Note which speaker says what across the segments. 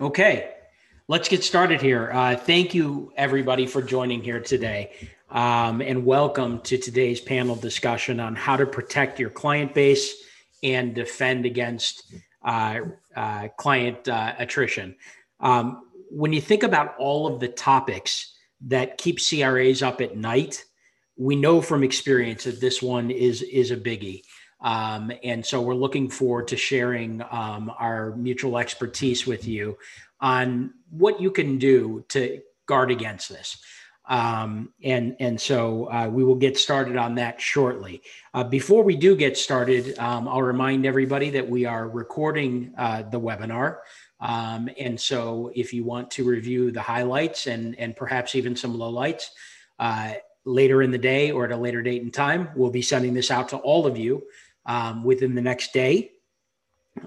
Speaker 1: Okay, let's get started here. Uh, thank you, everybody, for joining here today. Um, and welcome to today's panel discussion on how to protect your client base and defend against uh, uh, client uh, attrition. Um, when you think about all of the topics that keep CRAs up at night, we know from experience that this one is is a biggie. Um, and so we're looking forward to sharing um, our mutual expertise with you on what you can do to guard against this. Um, and and so uh, we will get started on that shortly. Uh, before we do get started, um, I'll remind everybody that we are recording uh, the webinar. Um, and so if you want to review the highlights and and perhaps even some lowlights uh, later in the day or at a later date and time, we'll be sending this out to all of you um, within the next day.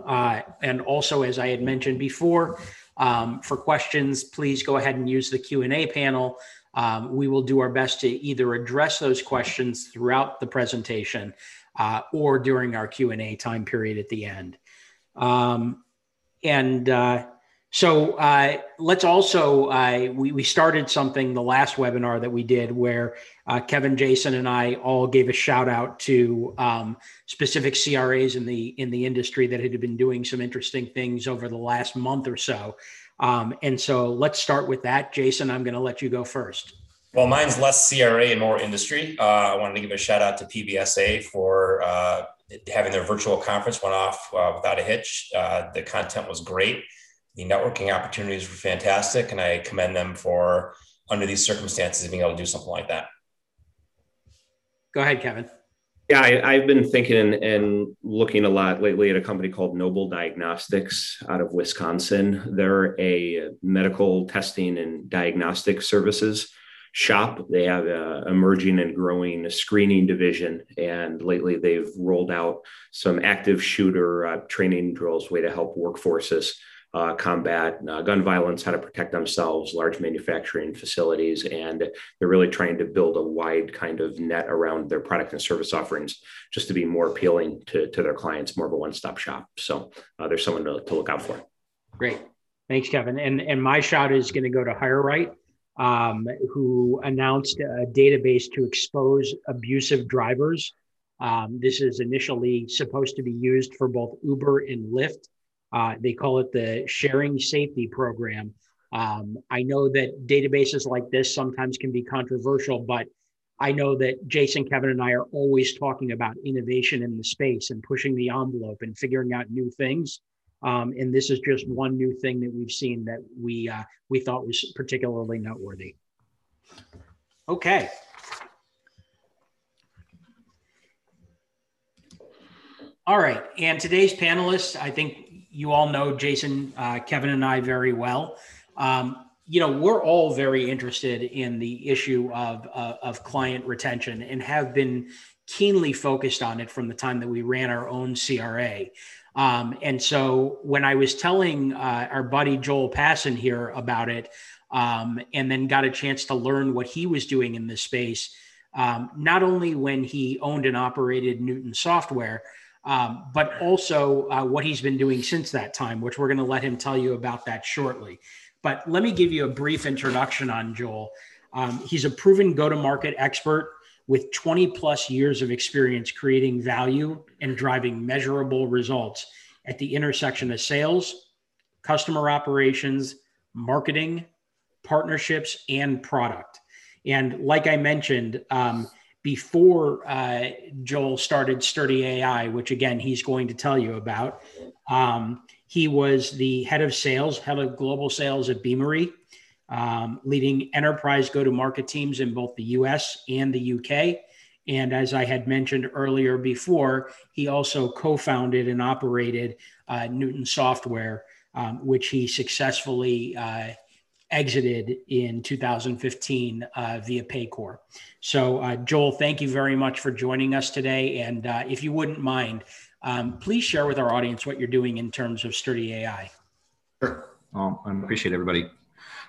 Speaker 1: Uh, and also, as I had mentioned before, um, for questions, please go ahead and use the Q&A panel. Um, we will do our best to either address those questions throughout the presentation uh, or during our Q&A time period at the end. Um, and uh, so uh, let's also, uh, we, we started something the last webinar that we did where uh, Kevin, Jason, and I all gave a shout out to um, specific CRAs in the in the industry that had been doing some interesting things over the last month or so. Um, and so let's start with that. Jason, I'm going to let you go first.
Speaker 2: Well, mine's less CRA and more industry. Uh, I wanted to give a shout out to PBSA for uh, having their virtual conference went off uh, without a hitch. the content was great the networking opportunities were fantastic, and I commend them for under these circumstances being able to do something like that.
Speaker 1: Go ahead, Kevin.
Speaker 3: Yeah, I, have been thinking and, and, looking a lot lately at a company called Noble Diagnostics out of Wisconsin. They're a medical testing and diagnostic services shop. They have a emerging and growing screening division, and lately they've rolled out some active shooter uh, training drills, way to help workforces uh, combat uh, gun violence, how to protect themselves, large manufacturing facilities, and they're really trying to build a wide kind of net around their product and service offerings just to be more appealing to, to their clients, more of a one-stop shop. So uh, there's someone to, to look out for.
Speaker 1: Great. Thanks, Kevin. And, and my shout is going to go to HireRight, um, who announced a database to expose abusive drivers. Um, this is initially supposed to be used for both Uber and Lyft. Uh, they call it the sharing safety program. Um, I know that databases like this sometimes can be controversial, but I know that Jason, Kevin, and I are always talking about innovation in the space and pushing the envelope and figuring out new things. Um, and this is just one new thing that we've seen that we uh, we thought was particularly noteworthy. Okay. All right, and today's panelists, I think you all know Jason, uh, Kevin, and I very well. Um, you know, we're all very interested in the issue of, uh, of client retention and have been keenly focused on it from the time that we ran our own CRA. Um, and so when I was telling uh, our buddy Joel Passen here about it, um, and then got a chance to learn what he was doing in this space, um, not only when he owned and operated Newton Software, um, but also uh, what he's been doing since that time, which we're going to let him tell you about that shortly. But let me give you a brief introduction on Joel. Um, he's a proven go to market expert with 20 plus years of experience creating value and driving measurable results at the intersection of sales, customer operations, marketing, partnerships, and product. And like I mentioned, um, before uh, Joel started Sturdy AI, which again, he's going to tell you about. Um, he was the head of sales, head of global sales at Beamery, um, leading enterprise go to market teams in both the US and the UK. And as I had mentioned earlier before, he also co founded and operated uh, Newton Software, um, which he successfully uh, exited in 2015 uh, via Paycor. So, uh, Joel, thank you very much for joining us today. And uh, if you wouldn't mind, um, please share with our audience what you're doing in terms of Sturdy AI.
Speaker 4: Sure. Well, I appreciate everybody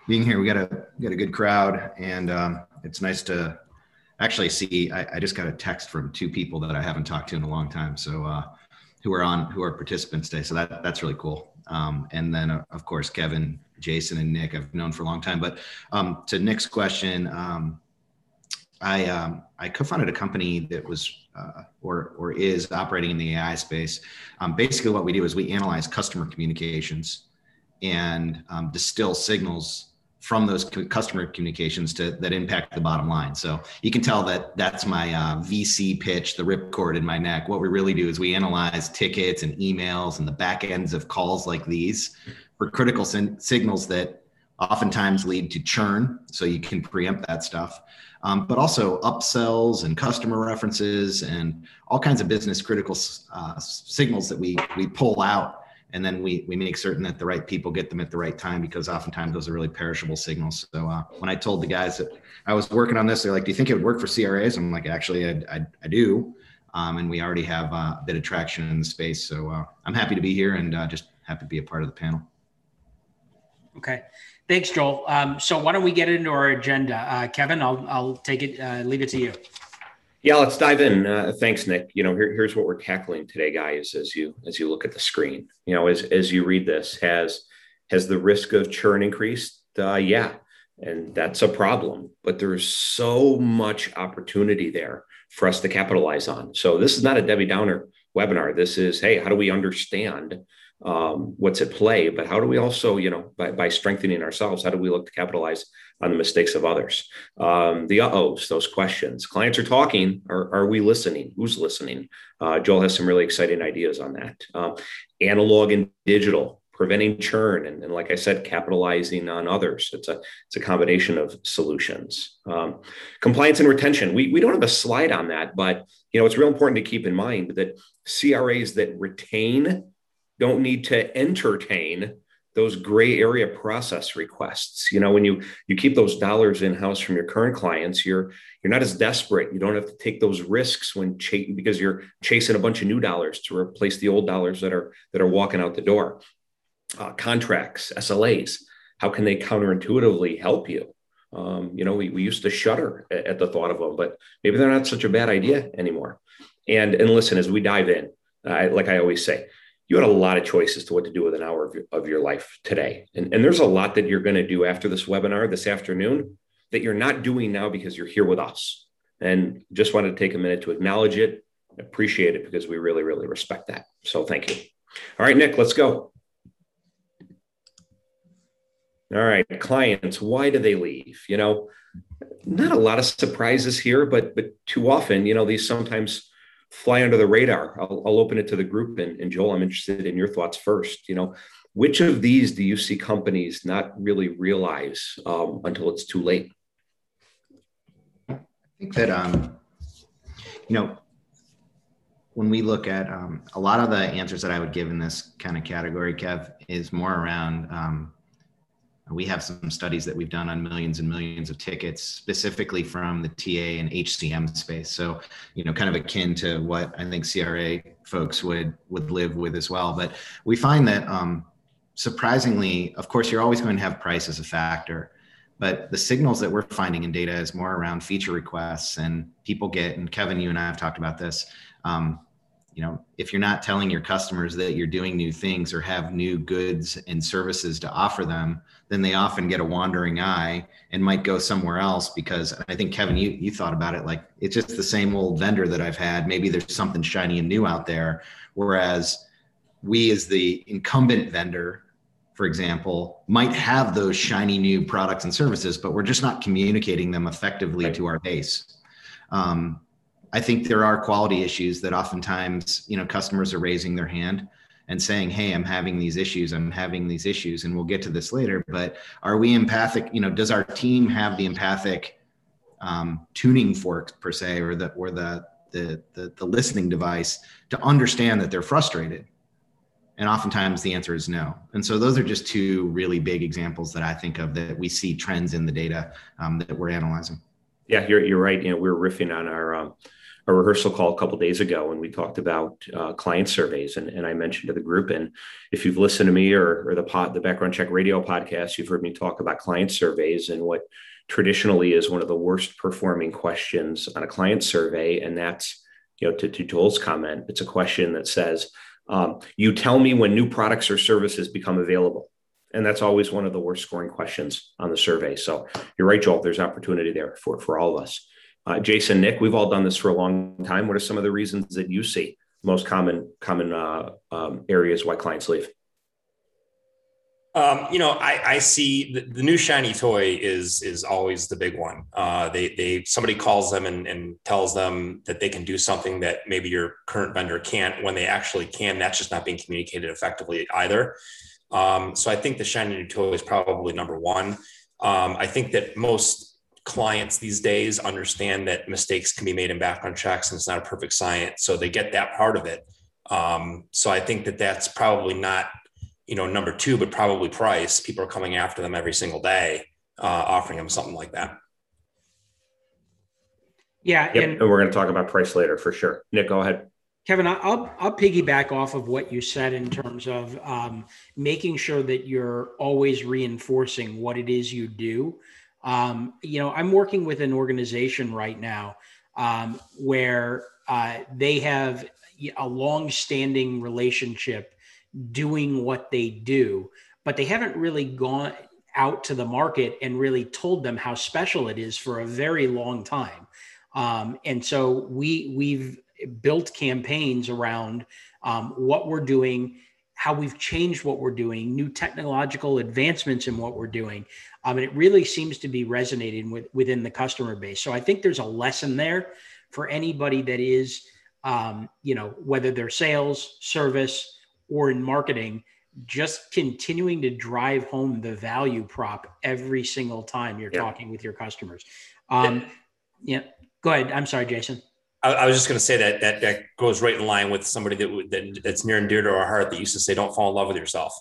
Speaker 4: being here. We got a got a good crowd, and um, it's nice to actually see. I, I, just got a text from two people that I haven't talked to in a long time. So uh, who are on who are participants today. So that that's really cool. Um, and then uh, of course Kevin, Jason, and Nick I've known for a long time. But um, to Nick's question, um, I um, I co-founded a company that was uh, or or is operating in the AI space. Um, basically, what we do is we analyze customer communications and um, distill signals from those customer communications to that impact the bottom line. So you can tell that that's my uh, VC pitch, the ripcord in my neck. What we really do is we analyze tickets and emails and the back ends of calls like these critical sin- signals that oftentimes lead to churn. So you can preempt that stuff, um, but also upsells and customer references and all kinds of business critical uh, signals that we we pull out and then we we make certain that the right people get them at the right time because oftentimes those are really perishable signals. So uh, when I told the guys that I was working on this, they're like, "Do you think it would work for CRAs?" I'm like, "Actually, I, I, I do," um, and we already have uh, a bit of traction in the space. So uh, I'm happy to be here and uh, just happy to be a part of the panel.
Speaker 1: Okay, thanks, Joel. Um, so why don't we get into our agenda, uh, Kevin? I'll I'll take it, uh, leave it to you.
Speaker 3: Yeah, let's dive in. Uh, thanks, Nick. You know, here, here's what we're tackling today, guys. As you as you look at the screen, you know, as as you read this, has has the risk of churn increased? Uh, yeah, and that's a problem. But there's so much opportunity there for us to capitalize on. So this is not a Debbie Downer webinar. This is, hey, how do we understand um, what's at play, but how do we also, you know, by, by strengthening ourselves, how do we look to capitalize on the mistakes of others? Um, the uh-ohs, those questions. Clients are talking. Are, are we listening? Who's listening? Uh, Joel has some really exciting ideas on that. Um, analog and digital, preventing churn, and, and, like I said, capitalizing on others. It's a it's a combination of solutions. Um, compliance and retention. We we don't have a slide on that, but you know it's real important to keep in mind that CRAs that retain don't need to entertain those gray area process requests. You know when you you keep those dollars in house from your current clients you're you're not as desperate. You don't have to take those risks when ch- because you're chasing a bunch of new dollars to replace the old dollars that are that are walking out the door. Uh, contracts slas how can they counterintuitively help you? Um, you know we, we used to shudder at, at the thought of them but maybe they're not such a bad idea anymore. And and listen as we dive in like i always say you had a lot of choices to what to do with an hour of your, of your life today. And, and there's a lot that you're going to do after this webinar this afternoon that you're not doing now because you're here with us. And just wanted to take a minute to acknowledge it, appreciate it because we really, really respect that. So thank you. All right, Nick, let's go. All right, clients, why do they leave? You know, not a lot of surprises here, but but too often, you know, these sometimes fly under the radar. I'll, I'll open it to the group. And, and, Joel, I'm interested in your thoughts first. You know, which of these do you see companies not really realize um, until it's too late?
Speaker 4: I think that, um, you know, when we look at um, a lot of the answers that I would give in this kind of category, Kev, is more around um, we have some studies that we've done on millions and millions of tickets, specifically from the TA and HCM space. So, you know, kind of akin to what I think CRA folks would would live with as well. But we find that um, surprisingly, of course, you're always going to have price as a factor. But the signals that we're finding in data is more around feature requests and people get, and Kevin, you and I have talked about this. Um, you know if you're not telling your customers that you're doing new things or have new goods and services to offer them then they often get a wandering eye and might go somewhere else because i think kevin you, you thought about it like it's just the same old vendor that i've had. Maybe there's something shiny and new out there. Whereas we as the incumbent vendor for example might have those shiny new products and services but we're just not communicating them effectively right. to our base. Um, I think there are quality issues that oftentimes, you know, customers are raising their hand and saying, "Hey, I'm having these issues. I'm having these issues," and we'll get to this later. But are we empathic? You know, does our team have the empathic um, tuning fork per se, or the or the, the the the listening device to understand that they're frustrated? And oftentimes the answer is no. And so those are just two really big examples that I think of that we see trends in the data um, that we're analyzing.
Speaker 3: Yeah, you're you're right. You know, we're riffing on our. Um, a rehearsal call a couple days ago when we talked about uh, client surveys and, and i mentioned to the group and if you've listened to me or, or the pod the background check radio podcast you've heard me talk about client surveys and what traditionally is one of the worst performing questions on a client survey and that's you know to, to joel's comment it's a question that says Um, you tell me when new products or services become available. And that's always one of the worst scoring questions on the survey. So you're right, Joel. There's opportunity there for, for all of us. Uh, Jason, Nick, we've all done this for a long time. What are some of the reasons that you see most common common uh, um, areas why clients leave?
Speaker 2: Um, you know, I, I see the, the, new shiny toy is is always the big one. Uh, they they somebody calls them and, and tells them that they can do something that maybe your current vendor can't when they actually can. That's just not being communicated effectively either. Um, so I think the shiny new toy is probably number one. Um, I think that most clients these days understand that mistakes can be made in background checks and it's not a perfect science, so they get that part of it. Um, so I think that that's probably not you know, number two, but probably price. People are coming after them every single day, uh, offering them something like that.
Speaker 1: Yeah,
Speaker 3: yep. and, and we're going to talk about price later for sure. Nick, go ahead.
Speaker 1: Kevin, I'll I'll piggyback off of what you said in terms of um, making sure that you're always reinforcing what it is you do. Um, you know, I'm working with an organization right now um, where uh, they have a long-standing relationship doing what they do, but they haven't really gone out to the market and really told them how special it is for a very long time. Um, and so we we've built campaigns around um, what we're doing, how we've changed what we're doing, new technological advancements in what we're doing. Um, and it really seems to be resonating with within the customer base. So I think there's a lesson there for anybody that is, um, you know, whether they're sales, service, or in marketing, just continuing to drive home the value prop every single time you're yeah. talking with your customers. Um, yeah, go ahead. I'm sorry, Jason.
Speaker 2: I, I was just going to say that that that goes right in line with somebody that, that that's near and dear to our heart that used to say, "Don't fall in love with yourself."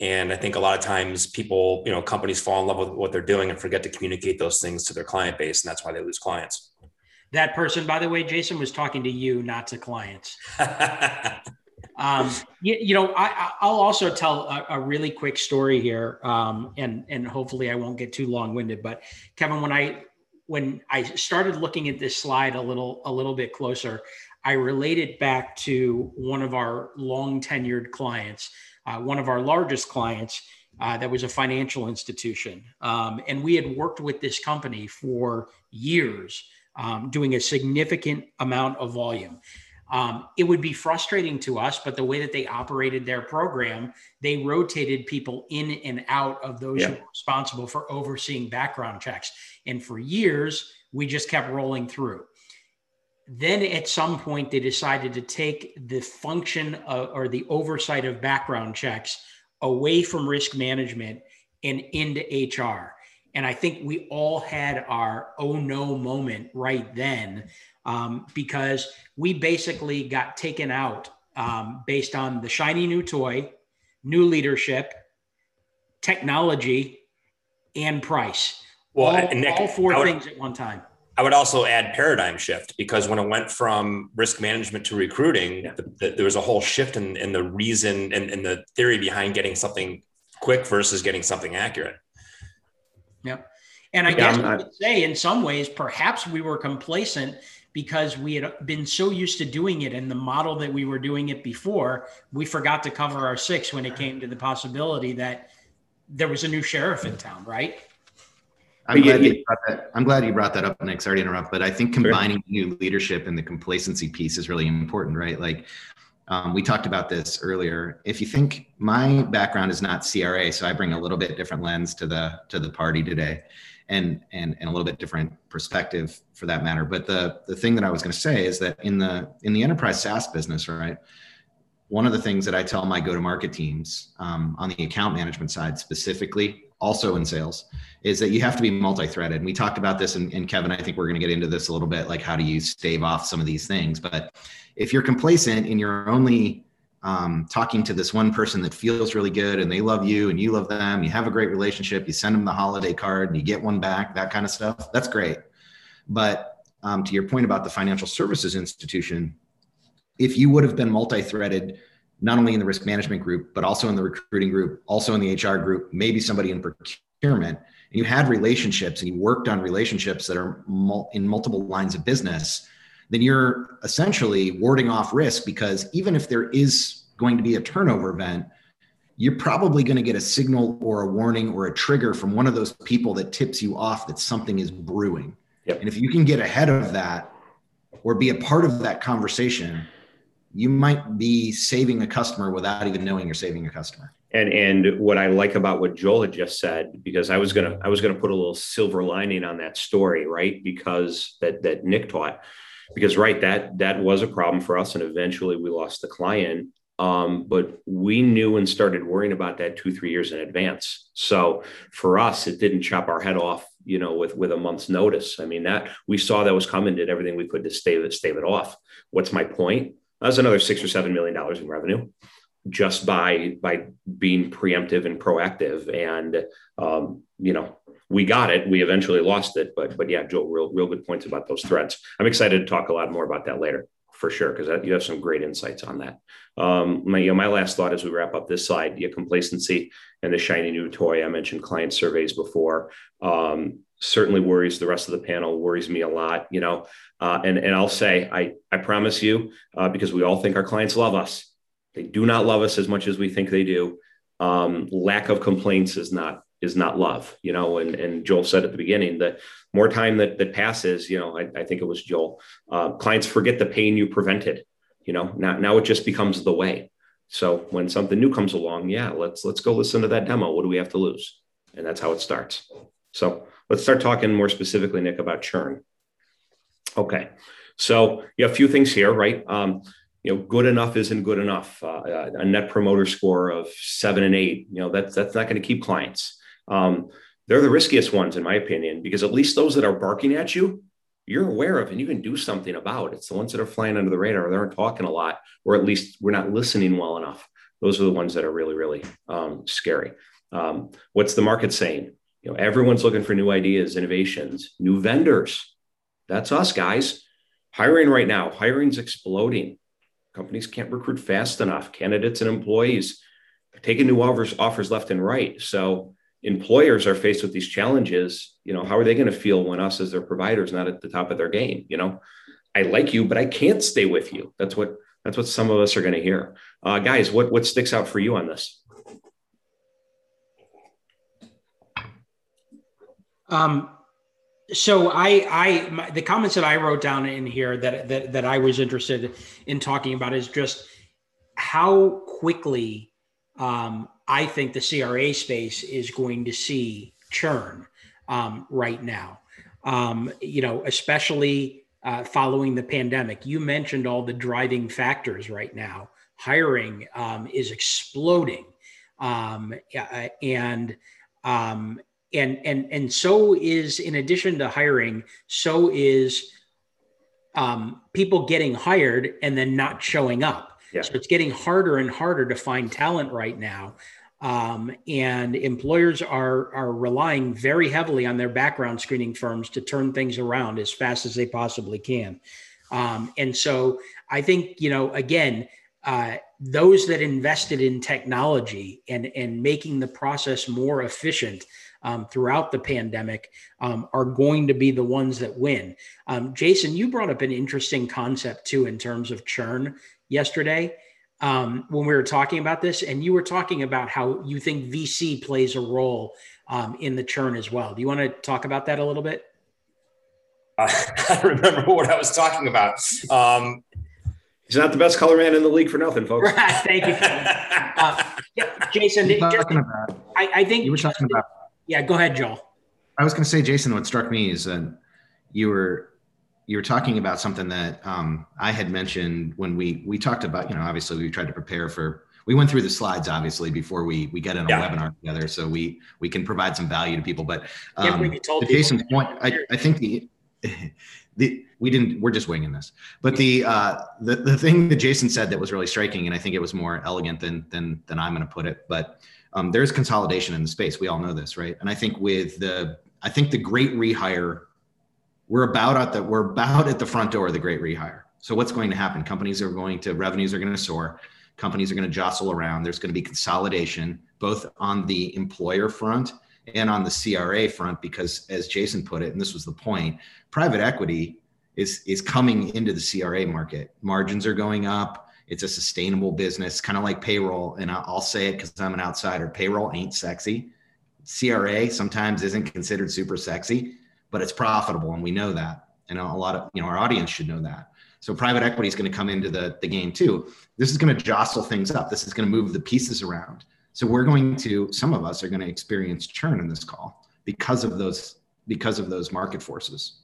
Speaker 2: And I think a lot of times people, you know, companies fall in love with what they're doing and forget to communicate those things to their client base, and that's why they lose clients.
Speaker 1: That person, by the way, Jason was talking to you, not to clients. Um, you, you, know, I, will also tell a, a, really quick story here, um, and and hopefully I won't get too long winded. But Kevin, when I when I started looking at this slide a little a little bit closer, I related back to one of our long tenured clients, uh, one of our largest clients. Uh, that was a financial institution, um, and we had worked with this company for years, um, doing a significant amount of volume. Um, it would be frustrating to us, but the way that they operated their program, they rotated people in and out of those yeah. who were responsible for overseeing background checks. And for years, we just kept rolling through. Then at some point, they decided to take the function of, or the oversight of background checks away from risk management and into HR. And I think we all had our oh no moment right then um, because we basically got taken out um, based on the shiny new toy, new leadership, technology, and price. Well, all, Nick, all four would, things at one time.
Speaker 2: I would also add paradigm shift because when it went from risk management to recruiting, yeah. the, the, there was a whole shift in, in the reason and, and the theory behind getting something quick versus getting something accurate.
Speaker 1: Yep. And I yeah, guess I would say in some ways, perhaps we were complacent because we had been so used to doing it in the model that we were doing it before, we forgot to cover our six when it came to the possibility that there was a new sheriff in town, right?
Speaker 4: I'm glad, you brought that, I'm glad you brought that up, Nick. Sorry to interrupt, but I think combining sure. new leadership and the complacency piece is really important, right? Like um, we talked about this earlier. If you think my background is not CRA, so I bring a little bit different lens to the to the party today and and and a little bit different perspective for that matter. But the the thing that I was going to say is that in the in the enterprise SaaS business, right? One of the things that I tell my go-to-market teams um, on the account management side, specifically, also in sales, is that you have to be multi-threaded. And we talked about this, and, and Kevin, I think we're going to get into this a little bit, like how do you stave off some of these things. But if you're complacent and you're only um, talking to this one person that feels really good and they love you and you love them. You have a great relationship. You send them the holiday card and you get one back, that kind of stuff. That's great. But um, to your point about the financial services institution, if you would have been multi threaded, not only in the risk management group, but also in the recruiting group, also in the HR group, maybe somebody in procurement, and you had relationships and you worked on relationships that are mul- in multiple lines of business then you're essentially warding off risk because even if there is going to be a turnover event, you're probably going to get a signal or a warning or a trigger from one of those people that tips you off that something is brewing. Yep. And if you can get ahead of that or be a part of that conversation, you might be saving a customer without even knowing you're saving a customer.
Speaker 3: And and what I like about what Joel had just said, because I was gonna I was gonna put a little silver lining on that story, right? Because that that Nick taught, because right that that was a problem for us, and eventually we lost the client. Um, but we knew and started worrying about that two three years in advance. So for us, it didn't chop our head off, you know, with with a month's notice. I mean that we saw that was coming, did everything we could to stave it stave it off. What's my point? That's another six or seven million dollars in revenue just by by being preemptive and proactive. And um, you know, we got it. We eventually lost it, but but yeah, Joel, real real good points about those threats. I'm excited to talk a lot more about that later for sure because you have some great insights on that. Um, my you know, my last thought as we wrap up this slide: yeah, complacency and the shiny new toy. I mentioned client surveys before. Um, certainly worries the rest of the panel worries me a lot you know uh, and and i'll say i i promise you uh, because we all think our clients love us they do not love us as much as we think they do. Um, lack of complaints is not is not love, you know. And and Joel said at the beginning that more time that that passes, you know, I, I think it was Joel. Uh, clients forget the pain you prevented. You know, now now it just becomes the way. So when something new comes along, yeah, let's let's go listen to that demo. What do we have to lose? And that's how it starts. So let's start talking more specifically, Nick, about churn. Okay, so you have a few things here, right? Um, you know, good enough isn't good enough. Uh, a net promoter score of seven and eight, you know, that's that's not going to keep clients. Um, they're the riskiest ones, in my opinion, because at least those that are barking at you, you're aware of and you can do something about. It's the ones that are flying under the radar, they aren't talking a lot, or at least we're not listening well enough. Those are the ones that are really, really um, scary. Um, what's the market saying? You know, everyone's looking for new ideas, innovations, new vendors. That's us, guys. Hiring right now, hiring's exploding companies can't recruit fast enough. Candidates and employees are taking new offers, offers left and right. So employers are faced with these challenges. You know, how are they going to feel when us as their providers not at the top of their game? You know, I like you, but I can't stay with you. That's what that's what some of us are going to hear. Uh, guys, what what sticks out for you on this?
Speaker 1: Um, so I, I, my, the comments that I wrote down in here that, that that I was interested in talking about is just how quickly um, I think the CRA space is going to see churn um, right now. Um, you know, especially uh, following the pandemic. You mentioned all the driving factors right now. Hiring um, is exploding, um, and um, and and and so is in addition to hiring so is um, people getting hired and then not showing up. Yeah. so it's getting harder and harder to find talent right now. Um, and employers are are relying very heavily on their background screening firms to turn things around as fast as they possibly can. Um, and so i think you know again uh, those that invested in technology and and making the process more efficient um, throughout the pandemic um, are going to be the ones that win. Um, Jason, you brought up an interesting concept too in terms of churn yesterday um, when we were talking about this, and you were talking about how you think VC plays a role um, in the churn as well. Do you want to talk about that a little bit?
Speaker 2: Uh, I remember what I was talking about. Um,
Speaker 3: He's not the best color man in the league for nothing, folks.
Speaker 1: Right, thank you. Uh, yeah, Jason, talking about, I, I, think
Speaker 4: you were talking about
Speaker 1: yeah, go ahead, Joel.
Speaker 4: I was going to say, Jason, what struck me is that you were you were talking about something that um, I had mentioned when we we talked about. You know, obviously we tried to prepare for. We went through the slides obviously before we we get in a yeah. webinar together, so we we can provide some value to people. But um, yeah, to Jason's point, I, I think the the we didn't we're just winging this but the uh the, the thing that jason said that was really striking and i think it was more elegant than than than i'm going to put it but um, there's consolidation in the space. We all know this, right? And I think with the, I think the great rehire, we're about at the, we're about at the front door of the great rehire. So what's going to happen? Companies are going to, revenues are going to soar. Companies are going to jostle around. There's going to be consolidation, both on the employer front and on the CRA front, because as Jason put it, and this was the point, private equity is is coming into the CRA market. Margins are going up It's a sustainable business, kind of like payroll. And I'll say it because I'm an outsider. Payroll ain't sexy. CRA sometimes isn't considered super sexy, but it's profitable, and we know that. And a lot of you know our audience should know that. So private equity is going to come into the, the game too. This is going to jostle things up. This is going to move the pieces around. So we're going to, some of us are going to experience churn in this call because of those, because of those market forces.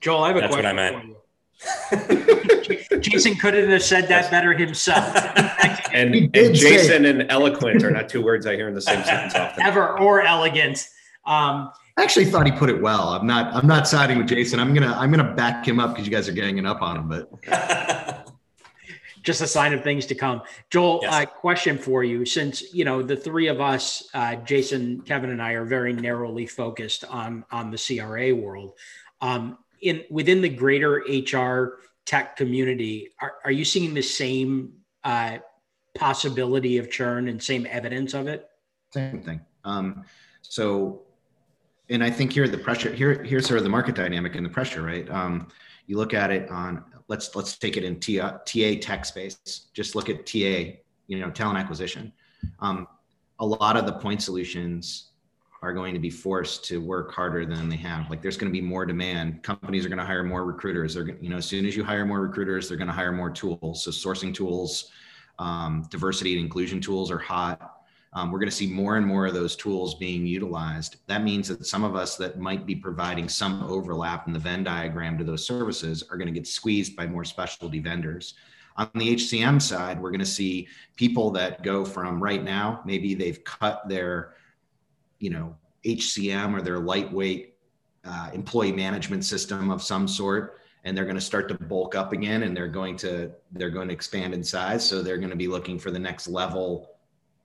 Speaker 1: Joel, I have a
Speaker 2: That's
Speaker 1: question.
Speaker 2: what I meant.
Speaker 1: Jason couldn't have said that better himself.
Speaker 3: And, and Jason and eloquent are not two words I hear in the same sentence often.
Speaker 1: Ever or elegant. Um,
Speaker 4: I actually thought he put it well. I'm not, I'm not siding with Jason. I'm going to, I'm going to back him up because you guys are ganging up on him, but
Speaker 1: just a sign of things to come. Joel,
Speaker 2: Yes.
Speaker 1: uh, question for you. Since you know the three of us, uh, Jason, Kevin, and I, are very narrowly focused on on the CRA world. Um, in within the greater HR tech community, are, are you seeing the same uh, possibility of churn and same evidence of it?
Speaker 4: same thing. Um, so, and I think here the pressure here here's sort of the market dynamic and the pressure, right? Um, you look at it on let's let's take it in TA, TA tech space. Just look at TA, you know, talent acquisition. Um, a lot of the point solutions are going to be forced to work harder than they have. Like there's going to be more demand. Companies are going to hire more recruiters. They're you know as soon as you hire more recruiters, they're going to hire more tools. So sourcing tools, um, diversity and inclusion tools are hot um, we're going to see more and more of those tools being utilized. That means that some of us that might be providing some overlap in the Venn diagram to those services are going to get squeezed by more specialty vendors. On the HCM side, we're going to see people that go from right now, maybe they've cut their, you know, HCM or their lightweight uh, employee management system of some sort and they're going to start to bulk up again and they're going to they're going to expand in size so they're going to be looking for the next level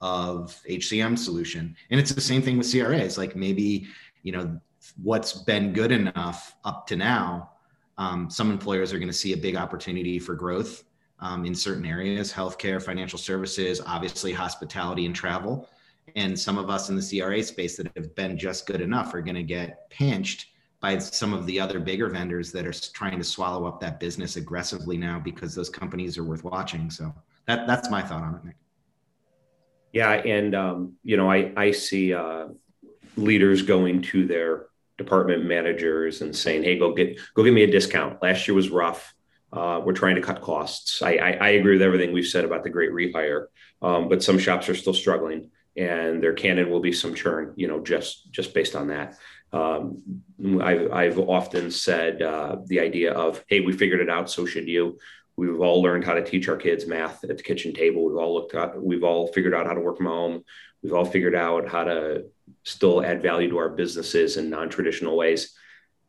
Speaker 4: of HCM solution. And it's the same thing with CRAs. Like maybe, you know, what's been good enough up to now, um, some employers are going to see a big opportunity for growth um, in certain areas, healthcare, financial services, obviously hospitality and travel. And some of us in the CRA space that have been just good enough are going to get pinched by some of the other bigger vendors that are trying to swallow up that business aggressively now because those companies are worth watching. So that, that's my thought on it, Nick.
Speaker 3: Yeah, and um, you know, I I see uh, leaders going to their department managers and saying, "Hey, go get go give me a discount. Last year was rough. Uh, we're trying to cut costs." I, I, I agree with everything we've said about the great rehire, um, but some shops are still struggling, and there can and will be some churn. You know, just just based on that. Um, I've I've often said uh, the idea of, "Hey, we figured it out, so should you." We've all learned how to teach our kids math at the kitchen table. We've all looked at, we've all figured out how to work from home. We've all figured out how to still add value to our businesses in non-traditional ways.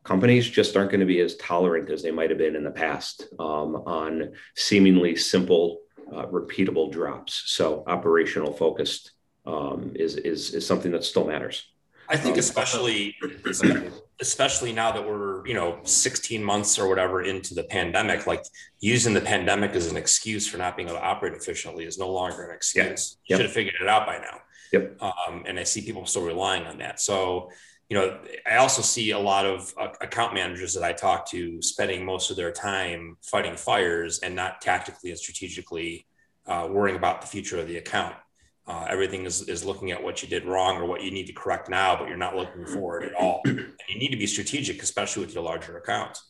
Speaker 3: Companies just aren't going to be as tolerant as they might have been in the past um, on seemingly simple, uh, repeatable drops. So operational focused um, is, is is something that still matters.
Speaker 2: I think especially especially now that we're, you know, 16 months or whatever into the pandemic, like using the pandemic as an excuse for not being able to operate efficiently is no longer an excuse. You
Speaker 3: Yep.
Speaker 2: should have figured it out by now.
Speaker 3: Yep.
Speaker 2: Um, and I see people still relying on that. So, you know, I also see a lot of uh, account managers that I talk to spending most of their time fighting fires and not tactically and strategically uh, worrying about the future of the account. Uh, everything is, is looking at what you did wrong or what you need to correct now, but you're not looking forward at all. And you need to be strategic, especially with your larger accounts.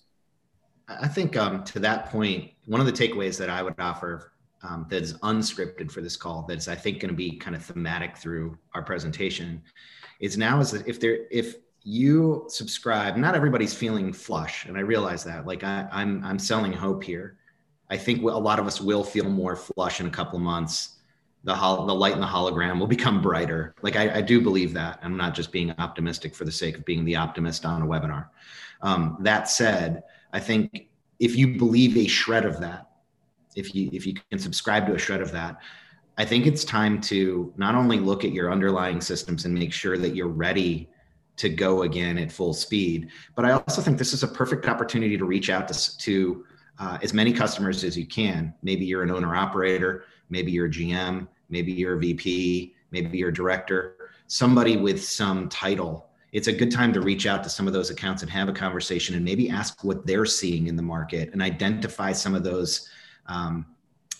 Speaker 4: I think um, to that point, one of the takeaways that I would offer um, that is unscripted for this call, that's I think going to be kind of thematic through our presentation, is now is that if there if you subscribe, not everybody's feeling flush, and I realize that. Like I, I'm I'm selling hope here. I think a lot of us will feel more flush in a couple of months. The hol- the light in the hologram will become brighter. Like I, I do believe that. I'm not just being optimistic for the sake of being the optimist on a webinar. Um, that said, I think if you believe a shred of that, if you if you can subscribe to a shred of that, I think it's time to not only look at your underlying systems and make sure that you're ready to go again at full speed, but I also think this is a perfect opportunity to reach out to to uh, as many customers as you can. Maybe you're an owner operator, maybe you're a GM, maybe you're a VP, maybe you're a director, somebody with some title it's a good time to reach out to some of those accounts and have a conversation and maybe ask what they're seeing in the market and identify some of those um,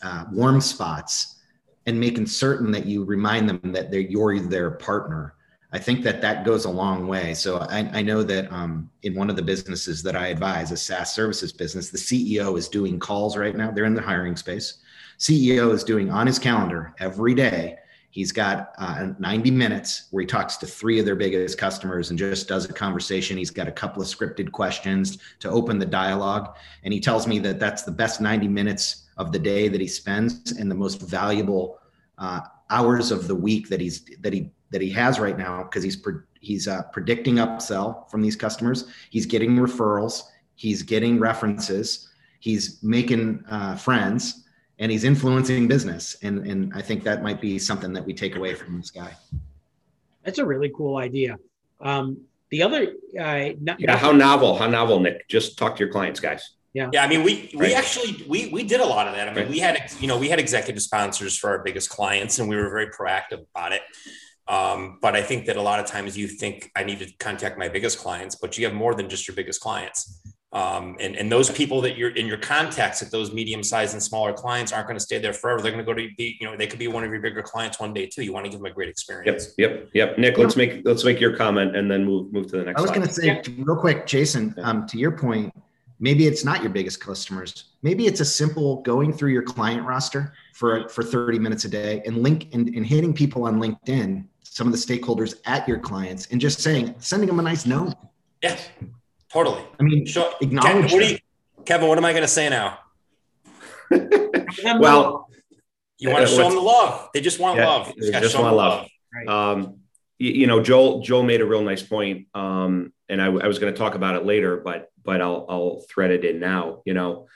Speaker 4: uh, warm spots and making certain that you remind them that they're you're their partner I think that that goes a long way. So I, I know that um, in one of the businesses that I advise, a SaaS services business, the CEO is doing calls right now. They're in the hiring space. CEO is doing on his calendar every day. He's got uh, 90 minutes where he talks to three of their biggest customers and just does a conversation. He's got a couple of scripted questions to open the dialogue. And he tells me that that's the best 90 minutes of the day that he spends and the most valuable uh, hours of the week that he's that he that he has right now because he's pre- he's uh, predicting upsell from these customers. He's getting referrals. He's getting references. He's making uh, friends, and he's influencing business. And and I think that might be something that we take away from this guy.
Speaker 1: That's a really cool idea. Um, the other, uh,
Speaker 3: not, yeah, how novel, how novel, Nick. Just talk to your clients, guys.
Speaker 2: Yeah. Yeah. I mean, we, we right. actually, we, we did a lot of that. I mean, right. we had, you know, we had executive sponsors for our biggest clients and we were very proactive about it. Um, but I think that a lot of times you think I need to contact my biggest clients, but you have more than just your biggest clients. Um, and, and those people that you're in your contacts at those medium sized and smaller clients aren't going to stay there forever. They're going to go to be, you know, they could be one of your bigger clients one day too. You want to give them a great experience.
Speaker 3: Yep. Yep. Yep. Nick, let's make, let's make your comment and then move, move to the next
Speaker 4: I was going to say yeah. real quick, Jason, um, to your point, maybe it's not your biggest customers. Maybe it's a simple going through your client roster for, for 30 minutes a day and link and, and hitting people on LinkedIn some of the stakeholders at your clients and just saying, sending them a nice note.
Speaker 2: Yeah, totally.
Speaker 4: I mean, sure. acknowledge.
Speaker 2: Kevin what, you, Kevin, what am I going to say now?
Speaker 3: well,
Speaker 2: you want to show them the love. They just want yeah, love.
Speaker 3: They just want love. love. Um, you, you, know, Joel, Joel made a real nice point. Um, and I, I was going to talk about it later, but, but I'll, I'll thread it in now. You know,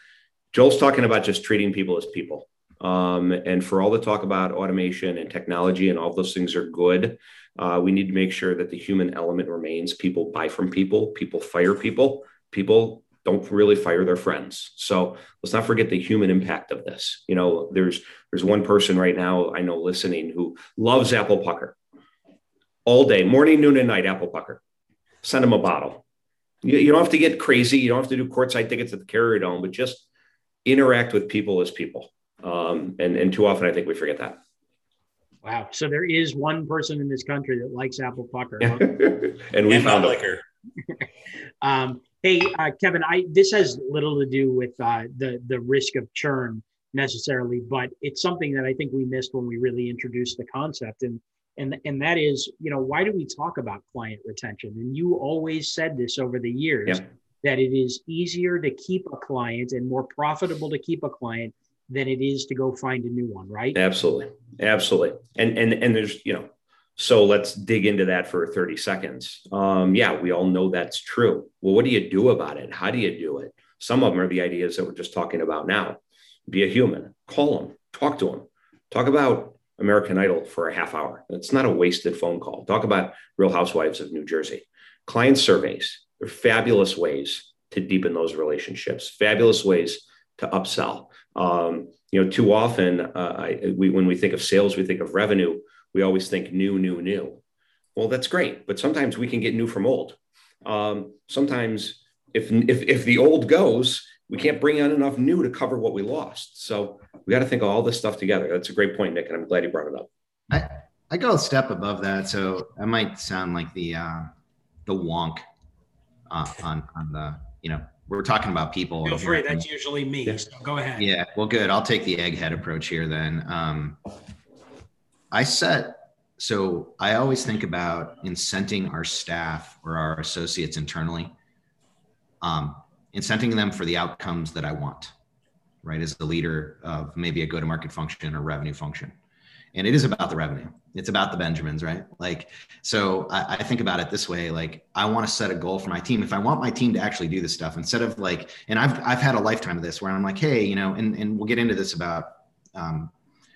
Speaker 3: Joel's talking about just treating people as people. Um, and for all the talk about automation and technology and all those things are good, uh, we need to make sure that the human element remains. People buy from people, people fire people, people don't really fire their friends. So let's not forget the human impact of this. You know, there's there's one person right now I know listening who loves apple pucker all day, morning, noon, and night. Apple pucker. Send them a bottle. You, you don't have to get crazy. You don't have to do courtside tickets at the Carrier Dome, but just interact with people as people. Um, and, and too often I think we forget that.
Speaker 1: Wow. So there is one person in this country that likes apple pucker.
Speaker 3: Huh? and we and found
Speaker 2: liquor.
Speaker 1: um, hey, uh, Kevin, I this has little to do with uh, the the risk of churn necessarily, but it's something that I think we missed when we really introduced the concept, and and and that is, you know, why do we talk about client retention? And you always said this over the years yep. that it is easier to keep a client and more profitable to keep a client than it is to go find a new one, right?
Speaker 3: Absolutely. Absolutely. And and and there's, you know, so let's dig into that for 30 seconds. Um, yeah, we all know that's true. Well, what do you do about it? How do you do it? Some of them are the ideas that we're just talking about now. Be a human, call them, talk to them, talk about American Idol for a half hour. It's not a wasted phone call. Talk about Real Housewives of New Jersey. Client surveys, they're fabulous ways to deepen those relationships, fabulous ways to upsell. Um, you know, too often uh, I, we, when we think of sales, we think of revenue. We always think new, new, new. Well, that's great, but sometimes we can get new from old. Um, sometimes if, if if the old goes, we can't bring on enough new to cover what we lost. So we got to think of all this stuff together. That's a great point, Nick, and I'm glad you brought it up.
Speaker 4: I, I go a step above that, so I might sound like the uh, the wonk uh, on on the you know we're talking about people.
Speaker 1: Feel free. That's usually me. Yeah. So go ahead.
Speaker 4: Yeah. Well, good. I'll take the egghead approach here then. Um, I set, so I always think about incenting our staff or our associates internally, um, incenting them for the outcomes that I want, right? As the leader of maybe a go to market function or revenue function and it is about the revenue. It's about the benjamins right? Like so I, I, think about it this way like i want to set a goal for my team. If i want my team to actually do this stuff instead of like and i've i've had a lifetime of this where i'm like hey you know and, and we'll get into this about um,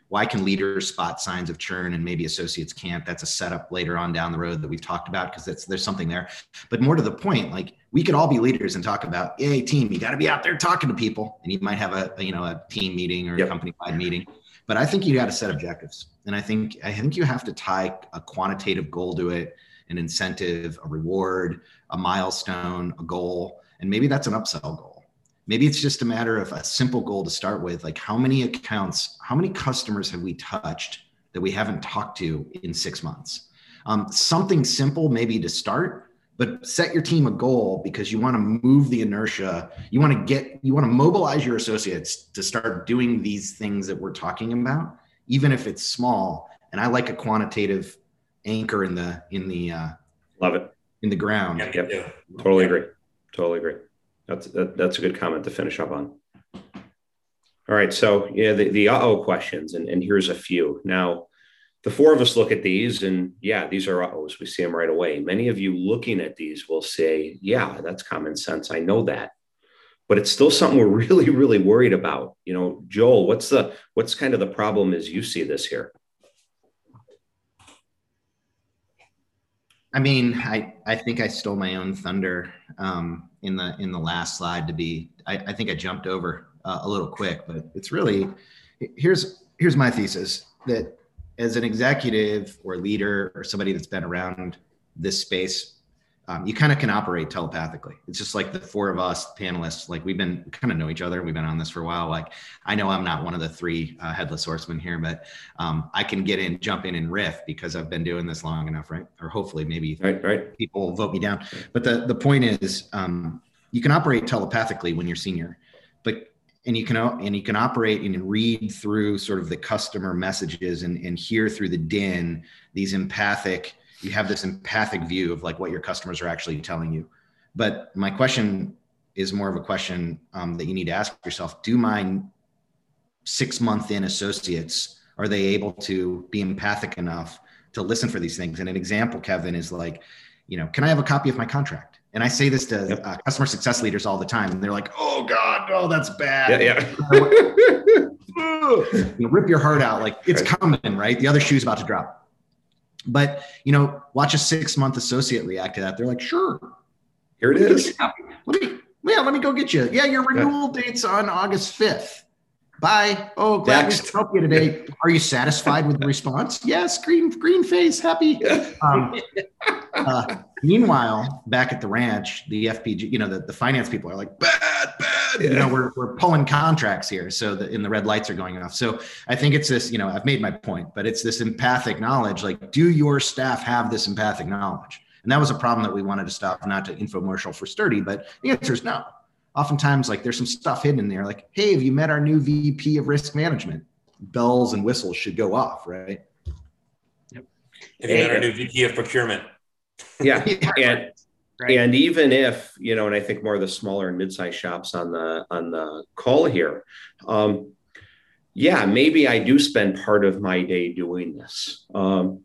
Speaker 4: why can leaders spot signs of churn and maybe associates can't? That's a setup later on down the road that we've talked about because that's there's something there. But more to the point like we could all be leaders and talk about hey team you got to be out there talking to people. And you might have a, a you know a team meeting or yep. a company wide meeting but I think you got to set objectives, and I think I think you have to tie a quantitative goal to it, an incentive, a reward, a milestone, a goal, and maybe that's an upsell goal. maybe it's just a matter of a simple goal to start with like how many accounts how many customers have we touched that we haven't talked to in six months? Um, something simple maybe to start but set your team a goal because you want to move the inertia. You want to get you want to mobilize your associates to start doing these things that we're talking about even if it's small. And i like a quantitative anchor in the in the uh,
Speaker 3: love it.
Speaker 4: in the ground.
Speaker 3: Yep, yep. totally agree. Totally agree. That's that, that's a good comment to finish up on. All right so yeah the, the uh-oh questions and, and here's a few. Now the four of us look at these and yeah these are uh-ohs we see them right away. Many of you looking at these will say yeah that's common sense. I know that. But it's still something we're really really worried about. You know joel what's the what's kind of the problem as you see this here?
Speaker 4: I mean, I, I think I stole my own thunder um, in the in the last slide to be. I, I think I jumped over uh, a little quick, but it's really here's here's my thesis that as an executive or leader or somebody that's been around this space um, you kind of can operate telepathically. It's just like the four of us panelists, like we've been kind of know each other. We've been on this for a while. Like I know I'm not one of the three uh, headless horsemen here, but um, I can get in, jump in and riff because I've been doing this long enough, right? Or hopefully maybe
Speaker 3: right, right.
Speaker 4: people vote me down. But the, the point is um, you can operate telepathically when you're senior, and you can and you can operate and read through sort of the customer messages and, and hear through the din these empathic you have this empathic view of like what your customers are actually telling you. But my question is more of a question um, that you need to ask yourself: Do my six month in associates are they able to be empathic enough to listen for these things? And an example, Kevin, is like, you know, can I have a copy of my contract? And I say this to uh, customer success leaders all the time, and they're like, "Oh God, oh that's bad."
Speaker 3: Yeah, yeah.
Speaker 4: you know, rip your heart out, like it's coming, right? The other shoe's about to drop. But you know, watch a six month associate react to that. They're like, sure,
Speaker 3: here it is.
Speaker 4: Let me, yeah, let me go get you. Yeah, your renewal yeah. date's on August fifth. Bye. Oh, glad Next. we help you today. Are you satisfied with the response? Yes, green green face, happy. Um, uh, meanwhile, back at the ranch, the FPG, you know, the, the finance people are like, bad, bad. Yeah. You know, we're, we're pulling contracts here. So the, and the red lights are going off. So I think it's this, you know, I've made my point, but it's this empathic knowledge. Like, do your staff have this empathic knowledge? And that was a problem that we wanted to stop, not to infomercial for Sturdy, but the answer is no oftentimes like there's some stuff hidden in there like hey have you met our new vp of risk management? Bells and whistles should go off right?
Speaker 2: Yep. have you met our new vp of procurement?
Speaker 3: Yeah, and right. and even if you know and i think more of the smaller and mid-sized shops on the on the call here um, yeah maybe i do spend part of my day doing this. Um,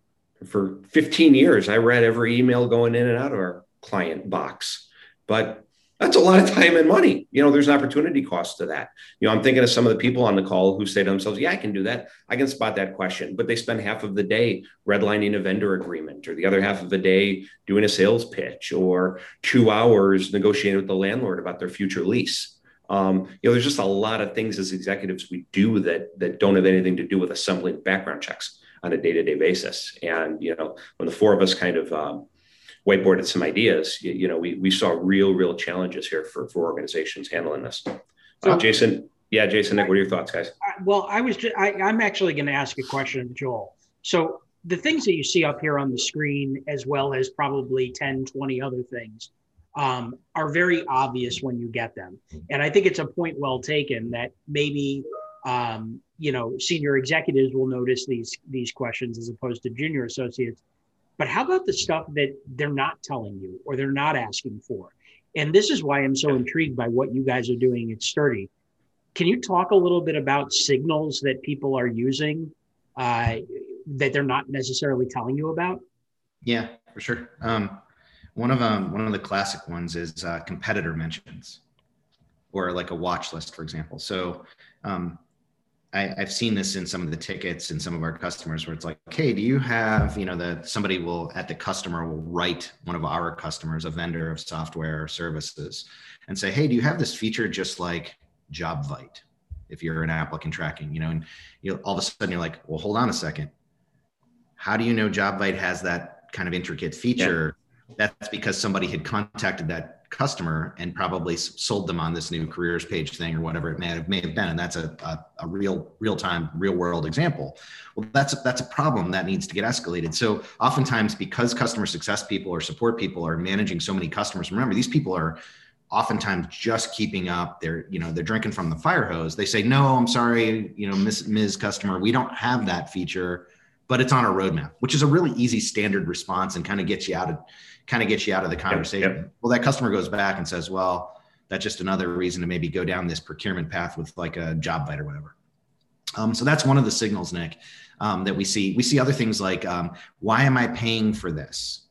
Speaker 3: for 15 years i read every email going in and out of our client box. But that's a lot of time and money. You know, there's an opportunity cost to that. You know, I'm thinking of some of the people on the call who say to themselves, yeah, I can do that. I can spot that question. But they spend half of the day redlining a vendor agreement or the other half of the day doing a sales pitch or two hours negotiating with the landlord about their future lease. Um, you know, there's just a lot of things as executives we do that that don't have anything to do with assembling background checks on a day-to-day basis. And you know, when the four of us kind of um, whiteboarded some ideas, you, you, know, we, we saw real, real challenges here for, for organizations handling this. Uh, so, uh, Jason, yeah, Jason, Nick, what are your thoughts, guys?
Speaker 1: Well, I was, just, I, I'm actually going to ask a question, of Joel. So the things that you see up here on the screen, as well as probably 10, 20 other things, um, are very obvious when you get them. And I think it's a point well taken that maybe um, you know senior executives will notice these these questions as opposed to junior associates but how about the stuff that they're not telling you or they're not asking for? And this is why I'm so intrigued by what you guys are doing at Sturdy. Can you talk a little bit about signals that people are using uh, that they're not necessarily telling you about?
Speaker 4: Yeah, for sure. Um, one of um, one of the classic ones is uh, competitor mentions, or like a watch list, for example. So um, I, have seen this in some of the tickets and some of our customers where it's like, hey, do you have, you know, that somebody will at the customer will write one of our customers, a vendor of software or services, and say, hey, do you have this feature just like JobVite? If you're an applicant tracking, you know, and you all of a sudden you're like, well, hold on a second. How do you know JobVite has that kind of intricate feature? Yeah. That's because somebody had contacted that customer and probably sold them on this new careers page thing or whatever it may have, may have been and that's a, a, a real real time real world example well that's a, that's a problem that needs to get escalated. So oftentimes because customer success people or support people are managing so many customers remember these people are oftentimes just keeping up they're you know they're drinking from the fire hose. They say no i'm sorry you know ms customer we don't have that feature but it's on our roadmap which is a really easy standard response and kind of gets you out of kind of gets you out of the conversation. Yep, yep. Well, that customer goes back and says, well, that's just another reason to maybe go down this procurement path with like a Jobvite or whatever. Um, so that's one of the signals, Nick, um, that we see. We see other things like, um, why am I paying for this?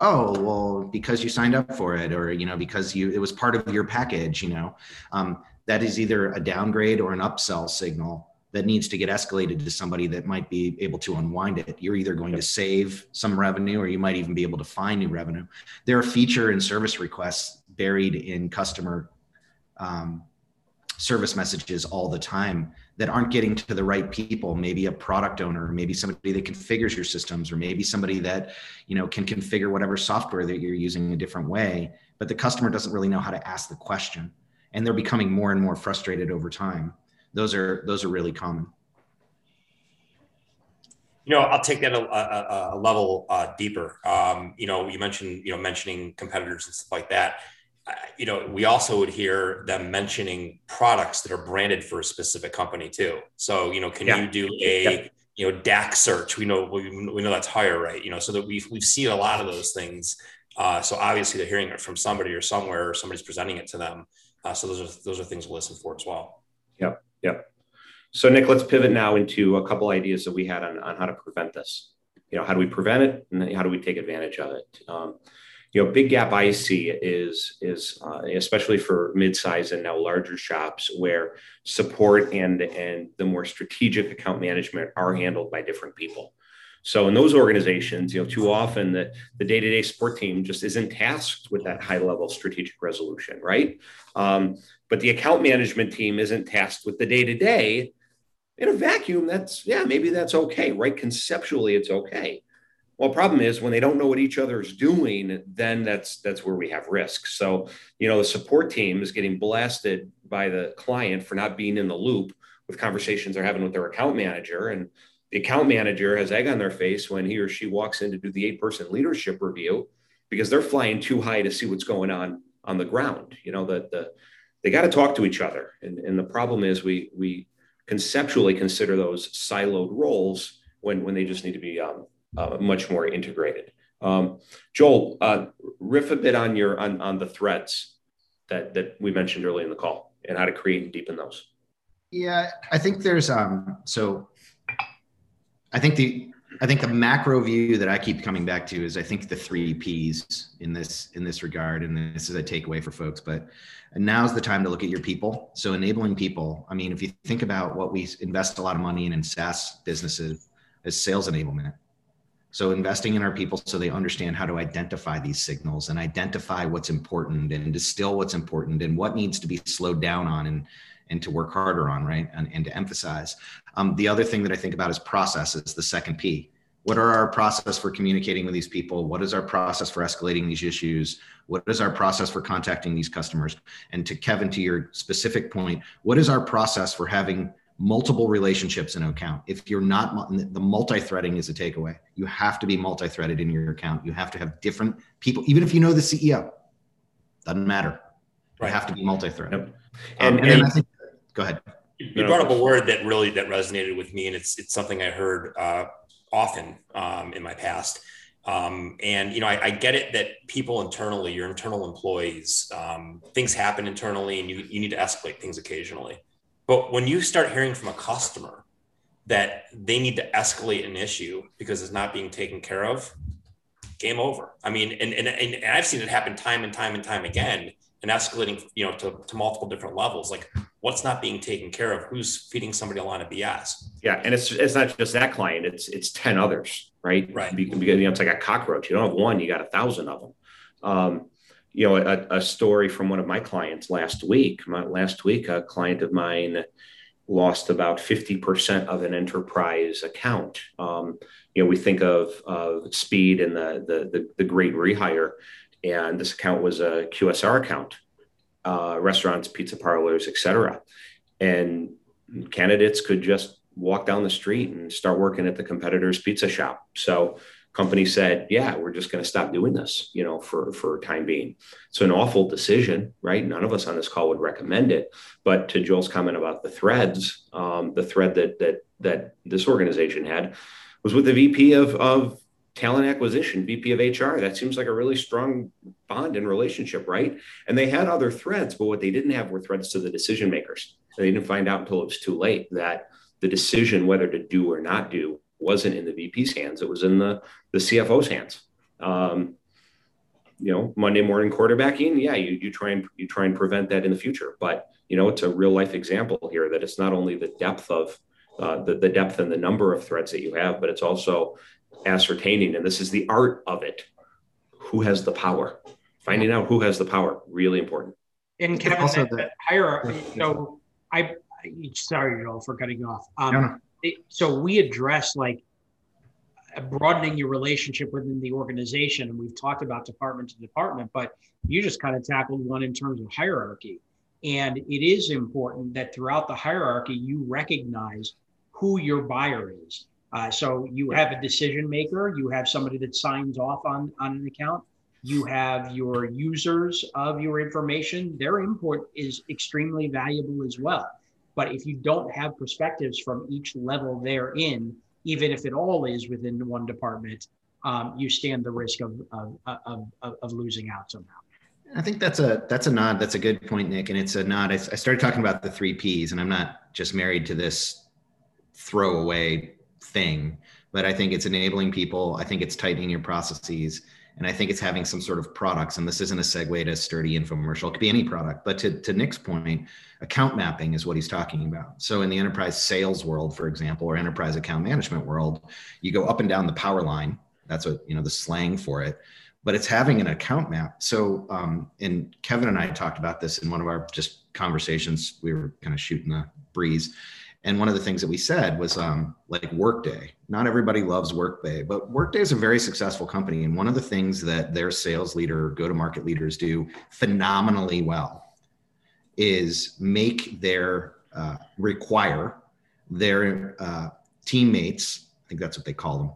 Speaker 4: Oh, well, because you signed up for it, or you know, because you it was part of your package. You know, um, that is either a downgrade or an upsell signal that needs to get escalated to somebody that might be able to unwind it. You're either going to save some revenue or you might even be able to find new revenue. There are feature and service requests buried in customer um, service messages all the time that aren't getting to the right people maybe a product owner maybe somebody that configures your systems or maybe somebody that you know can configure whatever software that you're using a different way but the customer doesn't really know how to ask the question and they're becoming more and more frustrated over time those are those are really common.
Speaker 2: You know i'll take that a, a, a level uh, deeper. Um, you know you mentioned you know mentioning competitors and stuff like that. Uh, you know we also would hear them mentioning products that are branded for a specific company too. So you know can yeah. you do a yeah. you know DAC search? We know we, we know that's HireRight you know so that we've we've seen a lot of those things. Uh, so obviously they're hearing it from somebody or somewhere or somebody's presenting it to them. Uh, so those are those are things to listen for as well.
Speaker 3: Yep Yep. So Nick, let's pivot now into a couple ideas that we had on, on how to prevent this. You know, how do we prevent it, and how do we take advantage of it? Um, you know, big gap I see is is uh, especially for mid-size and now larger shops where support and and the more strategic account management are handled by different people. So in those organizations, you know, too often the, the day-to-day support team just isn't tasked with that high-level strategic resolution, right? Um, but the account management team isn't tasked with the day-to-day. In a vacuum, that's yeah, maybe that's okay, right? Conceptually, it's okay. Well, problem is when they don't know what each other is doing, then that's that's where we have risks. So, you know, the support team is getting blasted by the client for not being in the loop with conversations they're having with their account manager. And the account manager has egg on their face when he or she walks in to do the eight person leadership review because they're flying too high to see what's going on on the ground. You know, that the, they got to talk to each other. And, and the problem is we, we conceptually consider those siloed roles when, when they just need to be um, uh, much more integrated. Um, Joel, uh, riff a bit on your on, on the threads that that we mentioned early in the call and how to create and deepen those.
Speaker 4: Yeah, I think there's um so I think the I think the macro view that I keep coming back to is I think the three P's in this in this regard, and this is a takeaway for folks. But now's the time to look at your people. So enabling people. I mean, if you think about what we invest a lot of money in in SaaS businesses, is sales enablement. So investing in our people so they understand how to identify these signals and identify what's important and distill what's important and what needs to be slowed down on and and to work harder on, right? And, and to emphasize. Um, the other thing that I think about is processes, the second P. What are our process for communicating with these people? What is our process for escalating these issues? What is our process for contacting these customers? And to Kevin, to your specific point, what is our process for having multiple relationships in an account? If you're not, the multi-threading is a takeaway. You have to be multi-threaded in your account. You have to have different people, even if you know the CEO, doesn't matter. You have to be multi-threaded. Yep. And, um, and, and I think go ahead.
Speaker 2: You brought up a word that really that resonated with me, and it's it's something I heard uh, often um, in my past. Um, and you know, I, I, get it that people internally, your internal employees, um, things happen internally, and you you need to escalate things occasionally. But when you start hearing from a customer that they need to escalate an issue because it's not being taken care of, game over. I mean, and and, and I've seen it happen time and time and time again and escalating, you know, to, to multiple different levels. Like what's not being taken care of? Who's feeding somebody a line of BS?
Speaker 3: Yeah, and it's it's not just that client; it's it's ten others, right?
Speaker 2: Right.
Speaker 3: Because you know, it's like a cockroach. You don't have one; you got a thousand of them. Um, you know, a, a, story from one of my clients last week. My, last week, a client of mine lost about 50% of an enterprise account. Um, you know, we think of, of speed and the, the, the, the great rehire and this account was a QSR account, uh, restaurants, pizza parlors, etc. And candidates could just walk down the street and start working at the competitor's pizza shop. So company said, yeah, we're just going to stop doing this, you know, for, for time being. So an awful decision, right? None of us on this call would recommend it. But to Joel's comment about the threads, um, the thread that, that, that this organization had was with the VP of, of talent acquisition, VP of HR. That seems like a really strong bond and relationship, right? And they had other threads, but what they didn't have were threads to the decision makers. They didn't find out until it was too late that the decision whether to do or not do wasn't in the VP's hands. It was in the, the CFO's hands. Um, you know, Monday morning quarterbacking, yeah, you, you try and you try and prevent that in the future. But you know, it's a real life example here that it's not only the depth of uh, the, the depth and the number of threats that you have, but it's also ascertaining, and this is the art of it, who has the power. Finding out who has the power, really important.
Speaker 1: And Kevin, also the hierarchy. So I, sorry, Joel, for cutting you off. Um, no, no. It, so we address like broadening your relationship within the organization, and we've talked about department to department, but you just kind of tackled one in terms of hierarchy. And it is important that throughout the hierarchy, you recognize who your buyer is. Uh, so you have a decision maker, you have somebody that signs off on, on an account, you have your users of your information. Their input is extremely valuable as well. But if you don't have perspectives from each level they're in, even if it all is within one department, um, you stand the risk of, of, of, of, losing out somehow.
Speaker 4: I think that's a that's a nod. That's a good point, Nick. And it's a nod. I, I started talking about the three Ps, and I'm not just married to this throwaway thing, but I think it's enabling people. I think it's tightening your processes. And I think it's having some sort of products. And this isn't a segue to Sturdy infomercial. It could be any product. But to, to Nick's point, account mapping is what he's talking about. So in the enterprise sales world, for example, or enterprise account management world, you go up and down the power line. That's what, you know, the slang for it. But it's having an account map. So, um, and Kevin and I talked about this in one of our just conversations. We were kind of shooting the breeze and one of the things that we said was um, like Workday. Not everybody loves Workday, but Workday is a very successful company. And one of the things that their sales leader, go to market leaders do phenomenally well is make their uh, require their uh, teammates, I think that's what they call them,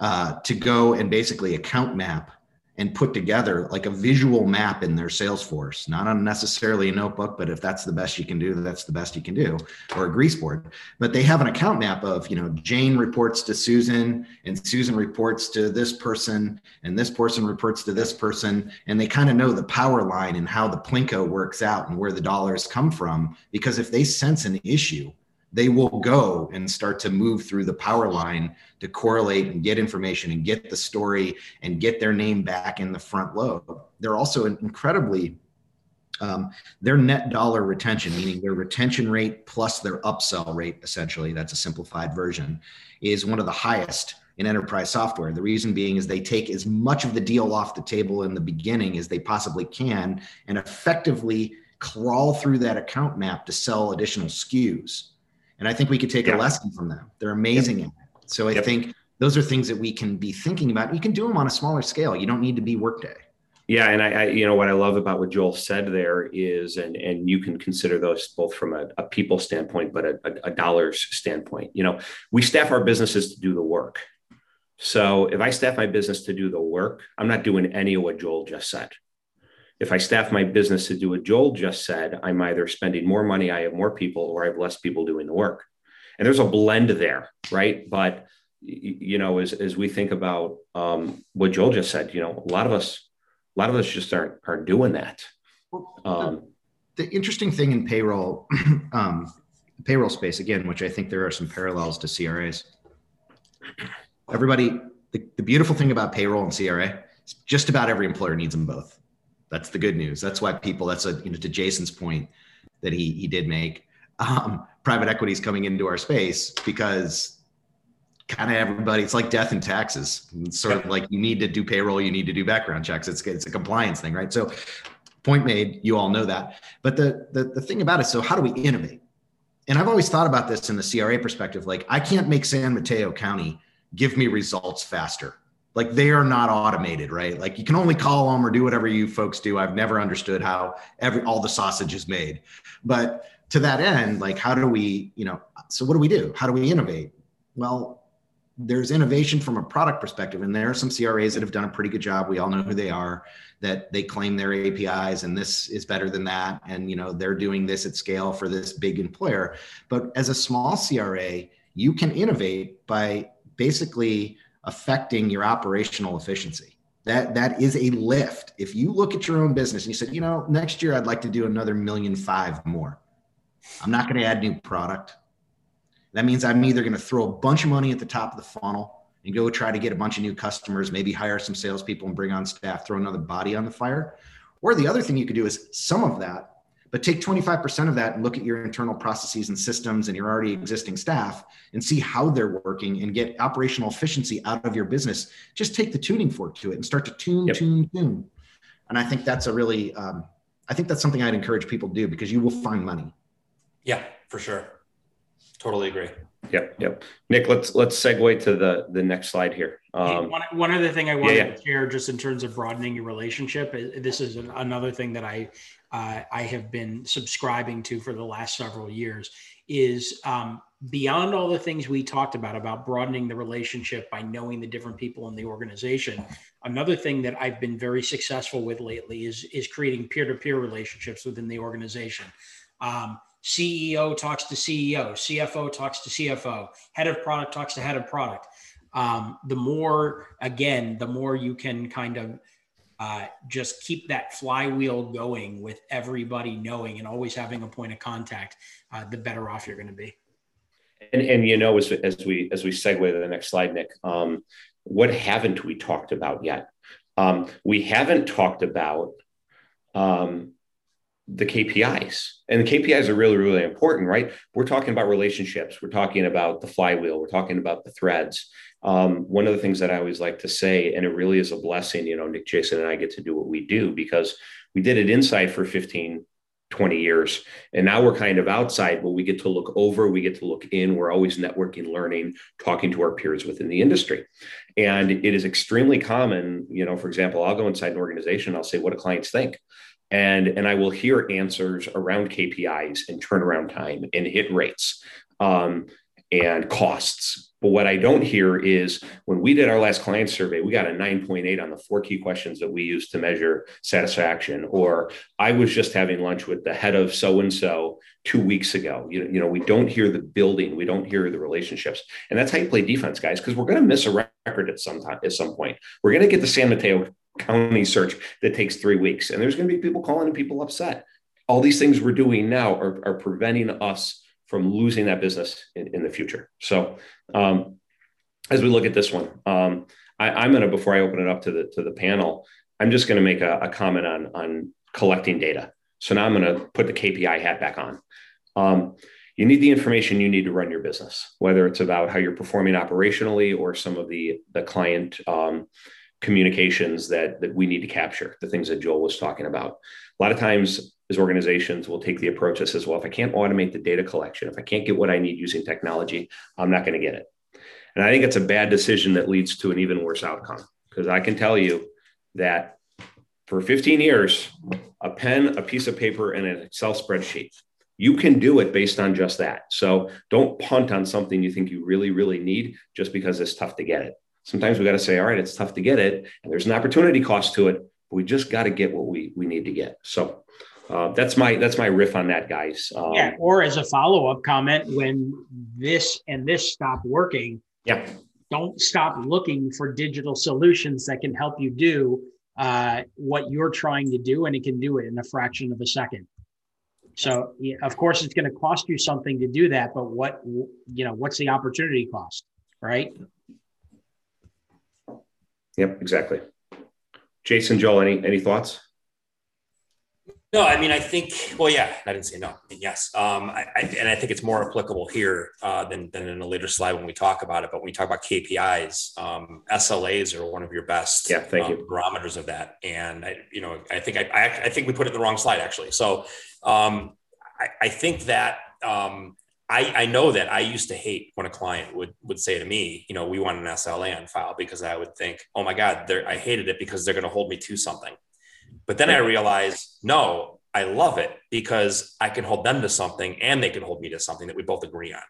Speaker 4: uh, to go and basically account map and put together like a visual map in their Salesforce, not on necessarily a notebook, but if that's the best you can do, that's the best you can do, or a grease board. But they have an account map of, you know, Jane reports to Susan, and Susan reports to this person, and this person reports to this person, and they kind of know the power line and how the Plinko works out and where the dollars come from. Because if they sense an issue, they will go and start to move through the power line to correlate and get information and get the story and get their name back in the front load. They're also incredibly um, their net dollar retention, meaning their retention rate plus their upsell rate, essentially, that's a simplified version, is one of the highest in enterprise software. The reason being is they take as much of the deal off the table in the beginning as they possibly can and effectively crawl through that account map to sell additional SKUs. And I think we could take yeah. a lesson from them. They're amazing yep. So I yep. think those are things that we can be thinking about. You can do them on a smaller scale. You don't need to be workday.
Speaker 3: Yeah, and I, I, you know, what I love about what Joel said there is, and and you can consider those both from a, a people standpoint, but a, a, a dollars standpoint. You know, we staff our businesses to do the work. So if I staff my business to do the work, I'm not doing any of what Joel just said if I staff my business to do what Joel just said, I'm either spending more money, I have more people, or I have less people doing the work. And there's a blend there, right? But you know, as as we think about um, what Joel just said, you know, a lot of us, a lot of us just aren't aren't doing that.
Speaker 4: Um, the, the, interesting thing in payroll, um, payroll space again, which I think there are some parallels to CRAs. Everybody, the, the beautiful thing about payroll and CRA is just about every employer needs them both that's the good news. That's why people. That's a you know to Jason's point that he he did make. Um, private equity is coming into our space because kind of everybody. It's like death and taxes. It's sort of like you need to do payroll, you need to do background checks. It's it's a compliance thing, right? So, point made. You all know that. But the the the thing about it. So how do we innovate? And I've always thought about this in the CRA perspective. Like I can't make San Mateo County give me results faster like they are not automated, right? Like you can only call them or do whatever you folks do. I've never understood how every all the sausage is made. But to that end, like how do we, you know, so what do we do? How do we innovate? Well, there's innovation from a product perspective, and there are some CRAs that have done a pretty good job. We all know who they are. That they claim their APIs, and this is better than that, and you know they're doing this at scale for this big employer. But as a small CRA, you can innovate by basically affecting your operational efficiency. That that is a lift. If you look at your own business and you said, you know, next year I'd like to do another million five more. I'm not going to add new product. That means I'm either going to throw a bunch of money at the top of the funnel and go try to get a bunch of new customers, maybe hire some salespeople and bring on staff, throw another body on the fire. Or the other thing you could do is some of that but take 25% of that and look at your internal processes and systems and your already existing staff and see how they're working and get operational efficiency out of your business. Just take the tuning fork to it and start to tune, yep. tune, tune. And I think that's a really, um, I think that's something I'd encourage people to do because you will find money.
Speaker 2: Yeah, for sure. Totally agree.
Speaker 3: Yep, yep. Nick, let's let's segue to the the next slide here.
Speaker 1: Um, one, one other thing I wanted yeah, yeah. to share, just in terms of broadening your relationship, this is an, another thing that I uh, I have been subscribing to for the last several years is um, beyond all the things we talked about about broadening the relationship by knowing the different people in the organization another thing that i've been very successful with lately is is creating peer-to-peer relationships within the organization. Um, ceo talks to ceo cfo talks to cfo head of product talks to head of product. Um, the more again the more you can kind of uh, just keep that flywheel going with everybody knowing and always having a point of contact, uh, the better off you're going to be.
Speaker 3: And, and you know, as, as we as we segue to the next slide, Nick, um, what haven't we talked about yet? Um, we haven't talked about um, the KPIs. And the KPIs are really, really important, right? We're talking about relationships. We're talking about the flywheel. We're talking about the threads. Um, one of the things that I always like to say, and it really is a blessing, you know, Nick Jason and I get to do what we do because we did it inside for 15, 20 years. And now we're kind of outside, but we get to look over, we get to look in. We're always networking, learning, talking to our peers within the industry. And it is extremely common, you know, for example, I'll go inside an organization, I'll say, what do clients think? and and I will hear answers around KPIs and turnaround time and hit rates um, and costs. But what I don't hear is when we did our last client survey, we got a 9.8 on the four key questions that we use to measure satisfaction. Or I was just having lunch with the head of so and so two weeks ago. You, you know, we don't hear the building, we don't hear the relationships, and that's how you play defense, guys. Because we're going to miss a record at some time at some point. We're going to get the San Mateo county search that takes three weeks. And there's going to be people calling and people upset. All these things we're doing now are, are preventing us from losing that business in, in the future. So um, as we look at this one, um, I, am going to, before I open it up to the, to the panel, I'm just going to make a, a, comment on, on collecting data. So now I'm going to put the KPI hat back on. Um, you need the information you need to run your business, whether it's about how you're performing operationally or some of the, the client um, communications that that we need to capture the things that joel was talking about a lot of times as organizations will take the approach that says well if i can't automate the data collection if i can't get what i need using technology i'm not going to get it and i think it's a bad decision that leads to an even worse outcome because i can tell you that for 15 years a pen a piece of paper and an excel spreadsheet you can do it based on just that so don't punt on something you think you really really need just because it's tough to get it sometimes we got to say, all right, it's tough to get it, and there's an opportunity cost to it. But we just got to get what we we need to get. So uh, that's my that's my riff on that, guys.
Speaker 1: Um, yeah. Or as a follow up comment, when this and this stop working,
Speaker 3: yeah,
Speaker 1: don't stop looking for digital solutions that can help you do uh, what you're trying to do, and it can do it in a fraction of a second. So, yeah, of course, it's going to cost you something to do that, but what you know, what's the opportunity cost, right?
Speaker 3: Yep, exactly. Jason, Joel, any any thoughts?
Speaker 2: No, I mean, I think, well, yeah, I didn't say no. I mean, yes. Um, I, I, and I think it's more applicable here uh, than, than in a later slide when we talk about it. But when we talk about KPIs, um, SLAs are one of your best
Speaker 3: yeah, thank
Speaker 2: um,
Speaker 3: you.
Speaker 2: barometers of that. And, I, you know, I think I, I, I think we put it in the wrong slide, actually. So um, I, I think that um, I, I know that I used to hate when a client would would say to me, you know, we want an SLA on file because I would think, oh my God, I hated it because they're going to hold me to something. But then I realized, no, I love it because I can hold them to something and they can hold me to something that we both agree on.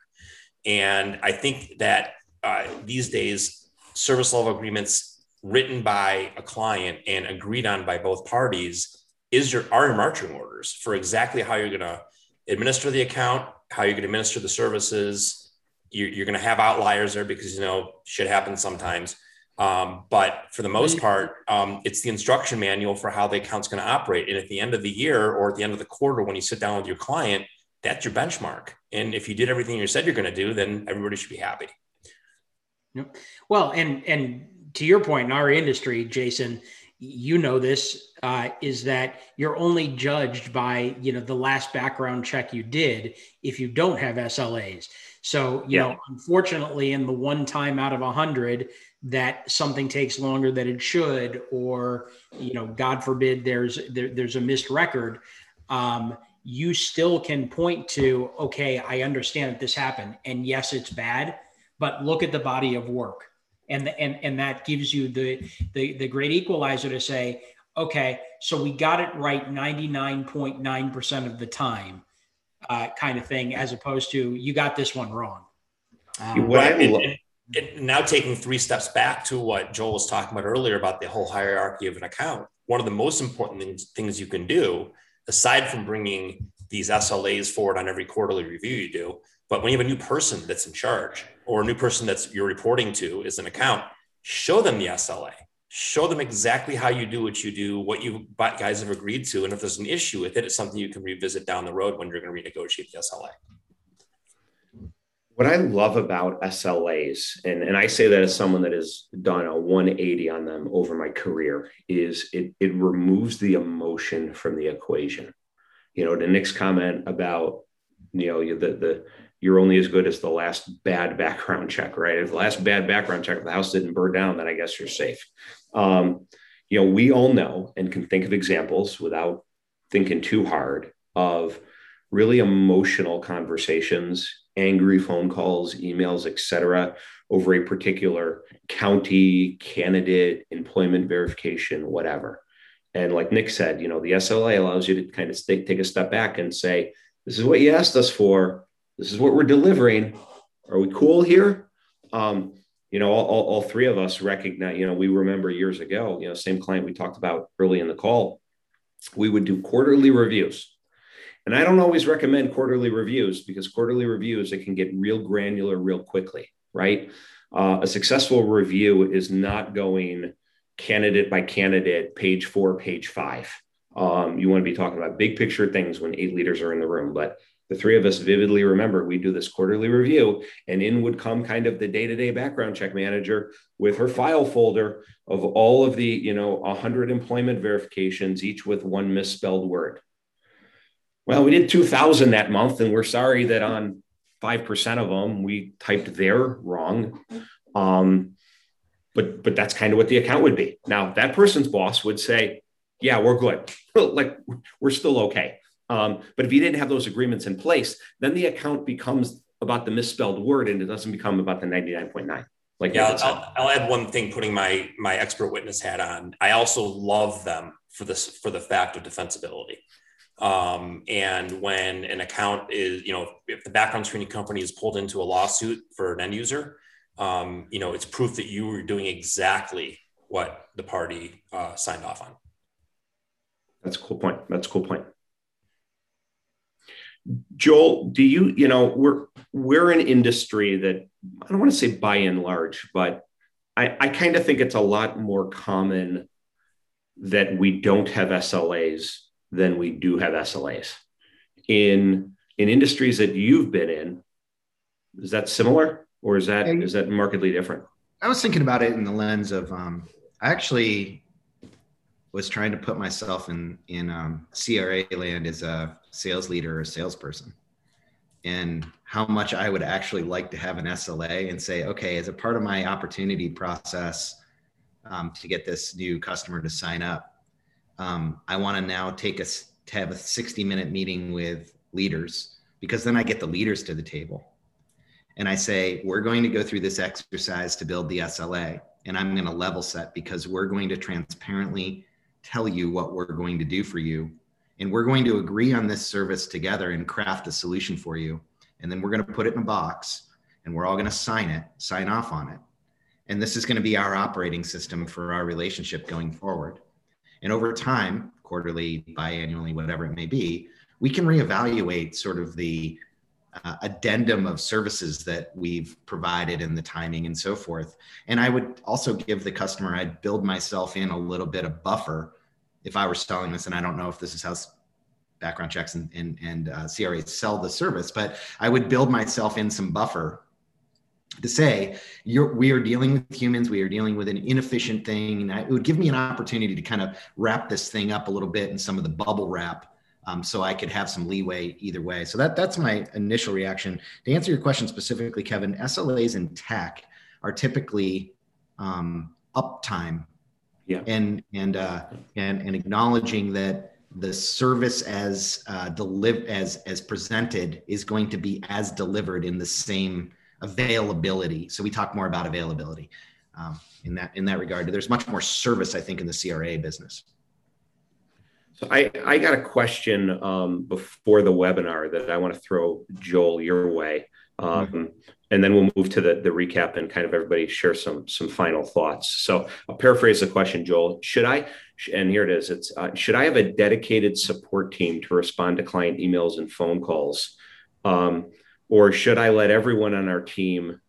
Speaker 2: And I think that uh, these days, service level agreements written by a client and agreed on by both parties is your are your marching orders for exactly how you're going to administer the account, how you're going to administer the services. You're, you're going to have outliers there because you know shit happens sometimes. Um, but for the most part, um, it's the instruction manual for how the account's going to operate. And at the end of the year or at the end of the quarter, when you sit down with your client, that's your benchmark. And if you did everything you said you're going to do, then everybody should be happy.
Speaker 1: Yep. Well, and and to your point in our industry, Jason, you know this uh, is that you're only judged by you know the last background check you did if you don't have SLAs. So you yeah. know, unfortunately, in the one time out of a hundred that something takes longer than it should, or you know, God forbid, there's there, there's a missed record. Um, you still can point to, okay, I understand that this happened, and yes, it's bad, but look at the body of work, and and and that gives you the the the great equalizer to say, okay, so we got it right 99.9% of the time, uh, kind of thing, as opposed to you got this one wrong.
Speaker 2: Um, what I lo- it, now taking three steps back to what Joel was talking about earlier about the whole hierarchy of an account, one of the most important things, things you can do, aside from bringing these SLAs forward on every quarterly review you do, but when you have a new person that's in charge or a new person that's you're reporting to is an account, show them the SLA. Show them exactly how you do what you do, what you guys have agreed to. And if there's an issue with it, it's something you can revisit down the road when you're going to renegotiate the SLA
Speaker 3: what I love about SLAs, and, and I say that as someone that has done a 180 on them over my career, is it, it removes the emotion from the equation. You know, the Nick's comment about, you know, the, the, you're only as good as the last bad background check, right? If the last bad background check, if the house didn't burn down, then I guess you're safe. Um, you know, we all know and can think of examples without thinking too hard of really emotional conversations angry phone calls, emails, etc., over a particular county, candidate, employment verification, whatever. And like Nick said, you know, the SLA allows you to kind of stay, take a step back and say, this is what you asked us for. This is what we're delivering. Are we cool here? Um, you know, all, all, all three of us recognize, you know, we remember years ago, you know, same client we talked about early in the call, we would do quarterly reviews and I don't always recommend quarterly reviews because quarterly reviews, it can get real granular real quickly, right? Uh, a successful review is not going candidate by candidate, page four, page five. Um, you want to be talking about big picture things when eight leaders are in the room. But the three of us vividly remember we do this quarterly review, and in would come kind of the day to day background check manager with her file folder of all of the, you know, 100 employment verifications, each with one misspelled word well, we did 2,000 that month, and we're sorry that on 5% of them we typed there wrong. Um, but but that's kind of what the account would be. Now that person's boss would say, "Yeah, we're good. like we're still okay." Um, but if you didn't have those agreements in place, then the account becomes about the misspelled word, and it doesn't become about the 99.9. Like
Speaker 2: yeah, I'll, I'll, add one thing. Putting my my expert witness hat on, I also love them for this for the fact of defensibility. Um, and when an account is, you know, if the background screening company is pulled into a lawsuit for an end user, um, you know, it's proof that you were doing exactly what the party uh, signed off on.
Speaker 3: That's a cool point. That's a cool point. Joel, do you, you know, we're we're an industry that I don't want to say by and large, but I, I kind of think it's a lot more common that we don't have SLAs than we do have SLAs. In in industries that you've been in, is that similar or is that is that markedly different?
Speaker 4: I was thinking about it in the lens of um, I actually was trying to put myself in in um, CRA land as a sales leader or a salesperson, and how much I would actually like to have an SLA and say, okay, as a part of my opportunity process um, to get this new customer to sign up, um, I want to now take us to have a 60 minute meeting with leaders because then I get the leaders to the table and I say, we're going to go through this exercise to build the SLA. And I'm going to level set because we're going to transparently tell you what we're going to do for you. And we're going to agree on this service together and craft a solution for you. And then we're going to put it in a box and we're all going to sign it, sign off on it. And this is going to be our operating system for our relationship going forward. And over time, quarterly, biannually, whatever it may be, we can reevaluate sort of the uh, addendum of services that we've provided and the timing and so forth. And I would also give the customer, I'd build myself in a little bit of buffer if I were selling this. And I don't know if this is how background checks and, and, and uh, CRAs sell the service, but I would build myself in some buffer to say we are dealing with humans we are dealing with an inefficient thing and it would give me an opportunity to kind of wrap this thing up a little bit in some of the bubble wrap um, so I could have some leeway either way. So that that's my initial reaction. To answer your question specifically, Kevin, SLAs in tech are typically um, uptime,
Speaker 3: yeah,
Speaker 4: and and uh, and and acknowledging that the service as uh, deliver as as presented is going to be as delivered in the same availability. So we talk more about availability um, in that in that regard. There's much more service, I think, in the CRA business.
Speaker 3: So I, I got a question um, before the webinar that I want to throw Joel your way. Um, mm-hmm. And then we'll move to the, the recap and kind of everybody share some some final thoughts. So I'll paraphrase the question, Joel. Should I, and here it is, it's uh, should I have a dedicated support team to respond to client emails and phone calls? Um, or should I let everyone on our team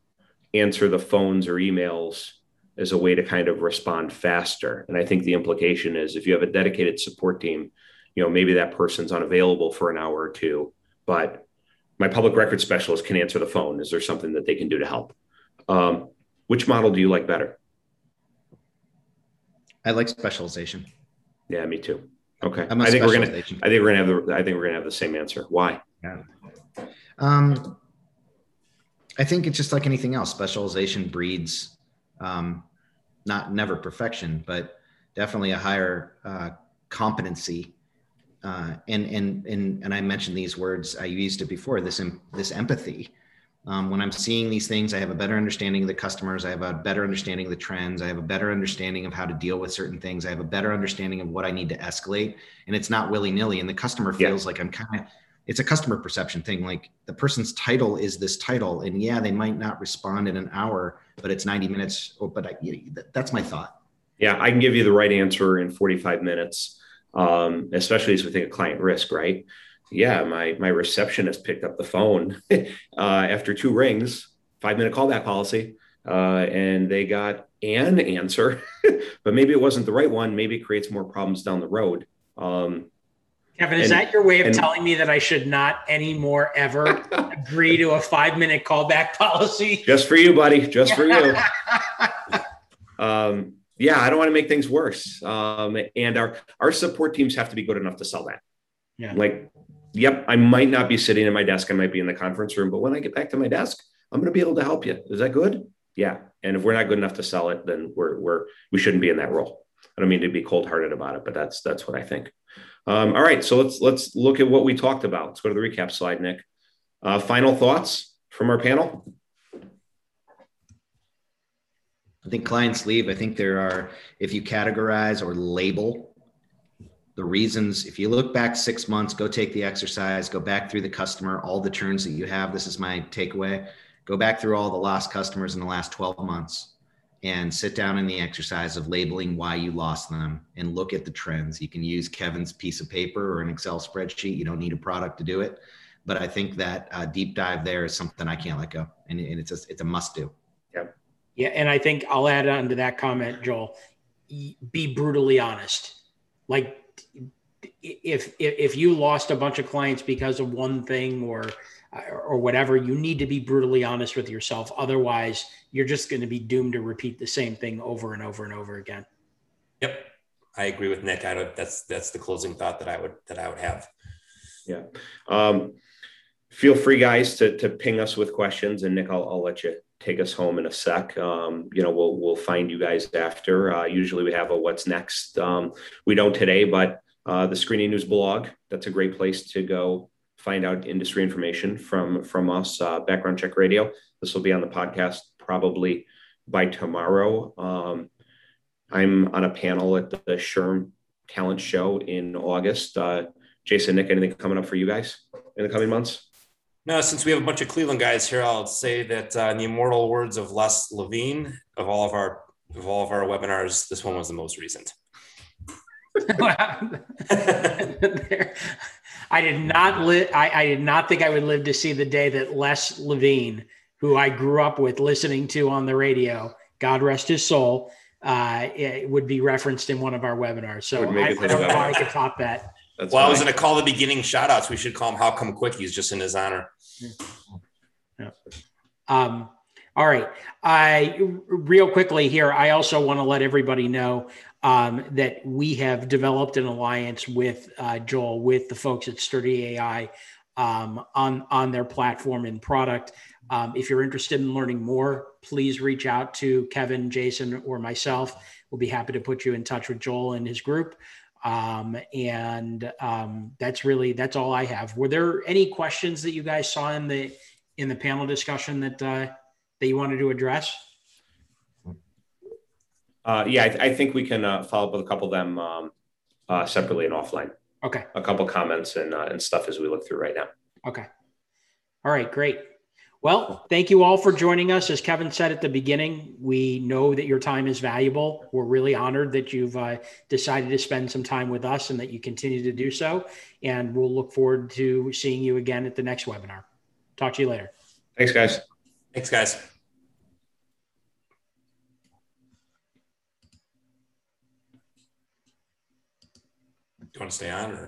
Speaker 3: answer the phones or emails as a way to kind of respond faster. And I think the implication is if you have a dedicated support team, you know, maybe that person's unavailable for an hour or two, but my public record specialist can answer the phone. Is there something that they can do to help? Um, which model do you like better?
Speaker 4: I like specialization.
Speaker 3: Yeah, me too. Okay. I think we're gonna. I think we're gonna have the. I think we're gonna have the same answer. Why?
Speaker 4: Yeah. Um, I think it's just like anything else. Specialization breeds um, not never perfection, but definitely a higher uh, competency. Uh, and and and and I mentioned these words. I used it before. This this empathy. Um, when I'm seeing these things, I have a better understanding of the customers. I have a better understanding of the trends. I have a better understanding of how to deal with certain things. I have a better understanding of what I need to escalate. And it's not willy nilly. And the customer feels yeah. like I'm kind of it's a customer perception thing. Like the person's title is this title, and yeah, they might not respond in an hour, but it's 90 minutes. Oh, but I, that's my thought.
Speaker 3: Yeah, I can give you the right answer in 45 minutes, um, especially as we think of client risk, right? Yeah, my my receptionist picked up the phone uh, after two rings, five minute callback policy, uh, and they got an answer, but maybe it wasn't the right one. Maybe it creates more problems down the road. Um,
Speaker 1: Kevin, is and, that your way of and, telling me that I should not anymore ever agree to a five minute callback policy?
Speaker 3: Just for you, buddy. Just for you. um, yeah, I don't want to make things worse. Um, and our our support teams have to be good enough to sell that. Yeah. Like, yep, I might not be sitting at my desk. I might be in the conference room, but when I get back to my desk, I'm going to be able to help you. Is that good? Yeah. And if we're not good enough to sell it, then we're we're we shouldn't be in that role. I don't mean to be cold hearted about it, but that's that's what I think. Um, all right, so let's let's look at what we talked about. Let's go to the recap slide, Nick. Uh, final thoughts from our panel.
Speaker 4: I think clients leave. I think there are, if you categorize or label the reasons, if you look back six months, go take the exercise, go back through the customer, all the turns that you have. This is my takeaway. Go back through all the lost customers in the last 12 months and sit down in the exercise of labeling why you lost them and look at the trends. You can use Kevin's piece of paper or an Excel spreadsheet. You don't need a product to do it. But I think that uh, deep dive there is something I can't let go. And, and it's, a, it's a must do.
Speaker 3: Yep.
Speaker 1: Yeah. And I think I'll add on to that comment, Joel, be brutally honest. Like if, if, if you lost a bunch of clients because of one thing or or whatever, you need to be brutally honest with yourself. Otherwise, you're just going to be doomed to repeat the same thing over and over and over again.
Speaker 2: Yep, I agree with Nick. I don't, that's that's the closing thought that I would that I would have.
Speaker 3: Yeah. Um, feel free, guys, to to ping us with questions, and Nick, I'll, I'll let you take us home in a sec. Um, you know, we'll we'll find you guys after. Uh, usually, we have a what's next. Um, we don't today, but uh, the Screening News blog. That's a great place to go find out industry information from from us. Uh, Background Check Radio. This will be on the podcast probably by tomorrow. Um, I'm on a panel at the SHRM Talent Show in August. Uh, Jason, Nick, anything coming up for you guys in the coming months?
Speaker 2: No, since we have a bunch of Cleveland guys here, I'll say that uh, in the immortal words of Les Levine, of all of our of all of our webinars, this one was the most recent.
Speaker 1: I did not live. I, I, did not think I would live to see the day that Les Levine, who I grew up with listening to on the radio, God rest his soul, uh, would be referenced in one of our webinars. So I, I, don't know how I could top that.
Speaker 2: That's well, I was going to call the beginning shout outs. We should call him How Come Quick. He's just in his honor.
Speaker 1: Yeah. Um, all right. I real quickly here. I also want to let everybody know um, that we have developed an alliance with uh, Joel, with the folks at Sturdy AI um, on on their platform and product. Um, if you're interested in learning more, please reach out to Kevin, Jason, or myself. We'll be happy to put you in touch with Joel and his group. Um, and um, that's really that's all I have. Were there any questions that you guys saw in the in the panel discussion that uh, that you wanted to address?
Speaker 3: Uh, yeah, I, th- I, think we can uh, follow up with a couple of them um, uh, separately and offline.
Speaker 1: Okay.
Speaker 3: A couple comments and uh, and stuff as we look through right now.
Speaker 1: Okay. All right. Great. Well, thank you all for joining us. As Kevin said at the beginning, we know that your time is valuable. We're really honored that you've uh, decided to spend some time with us and that you continue to do so. And we'll look forward to seeing you again at the next webinar. Talk to you later.
Speaker 3: Thanks, guys.
Speaker 2: Thanks, guys. You want to stay on or?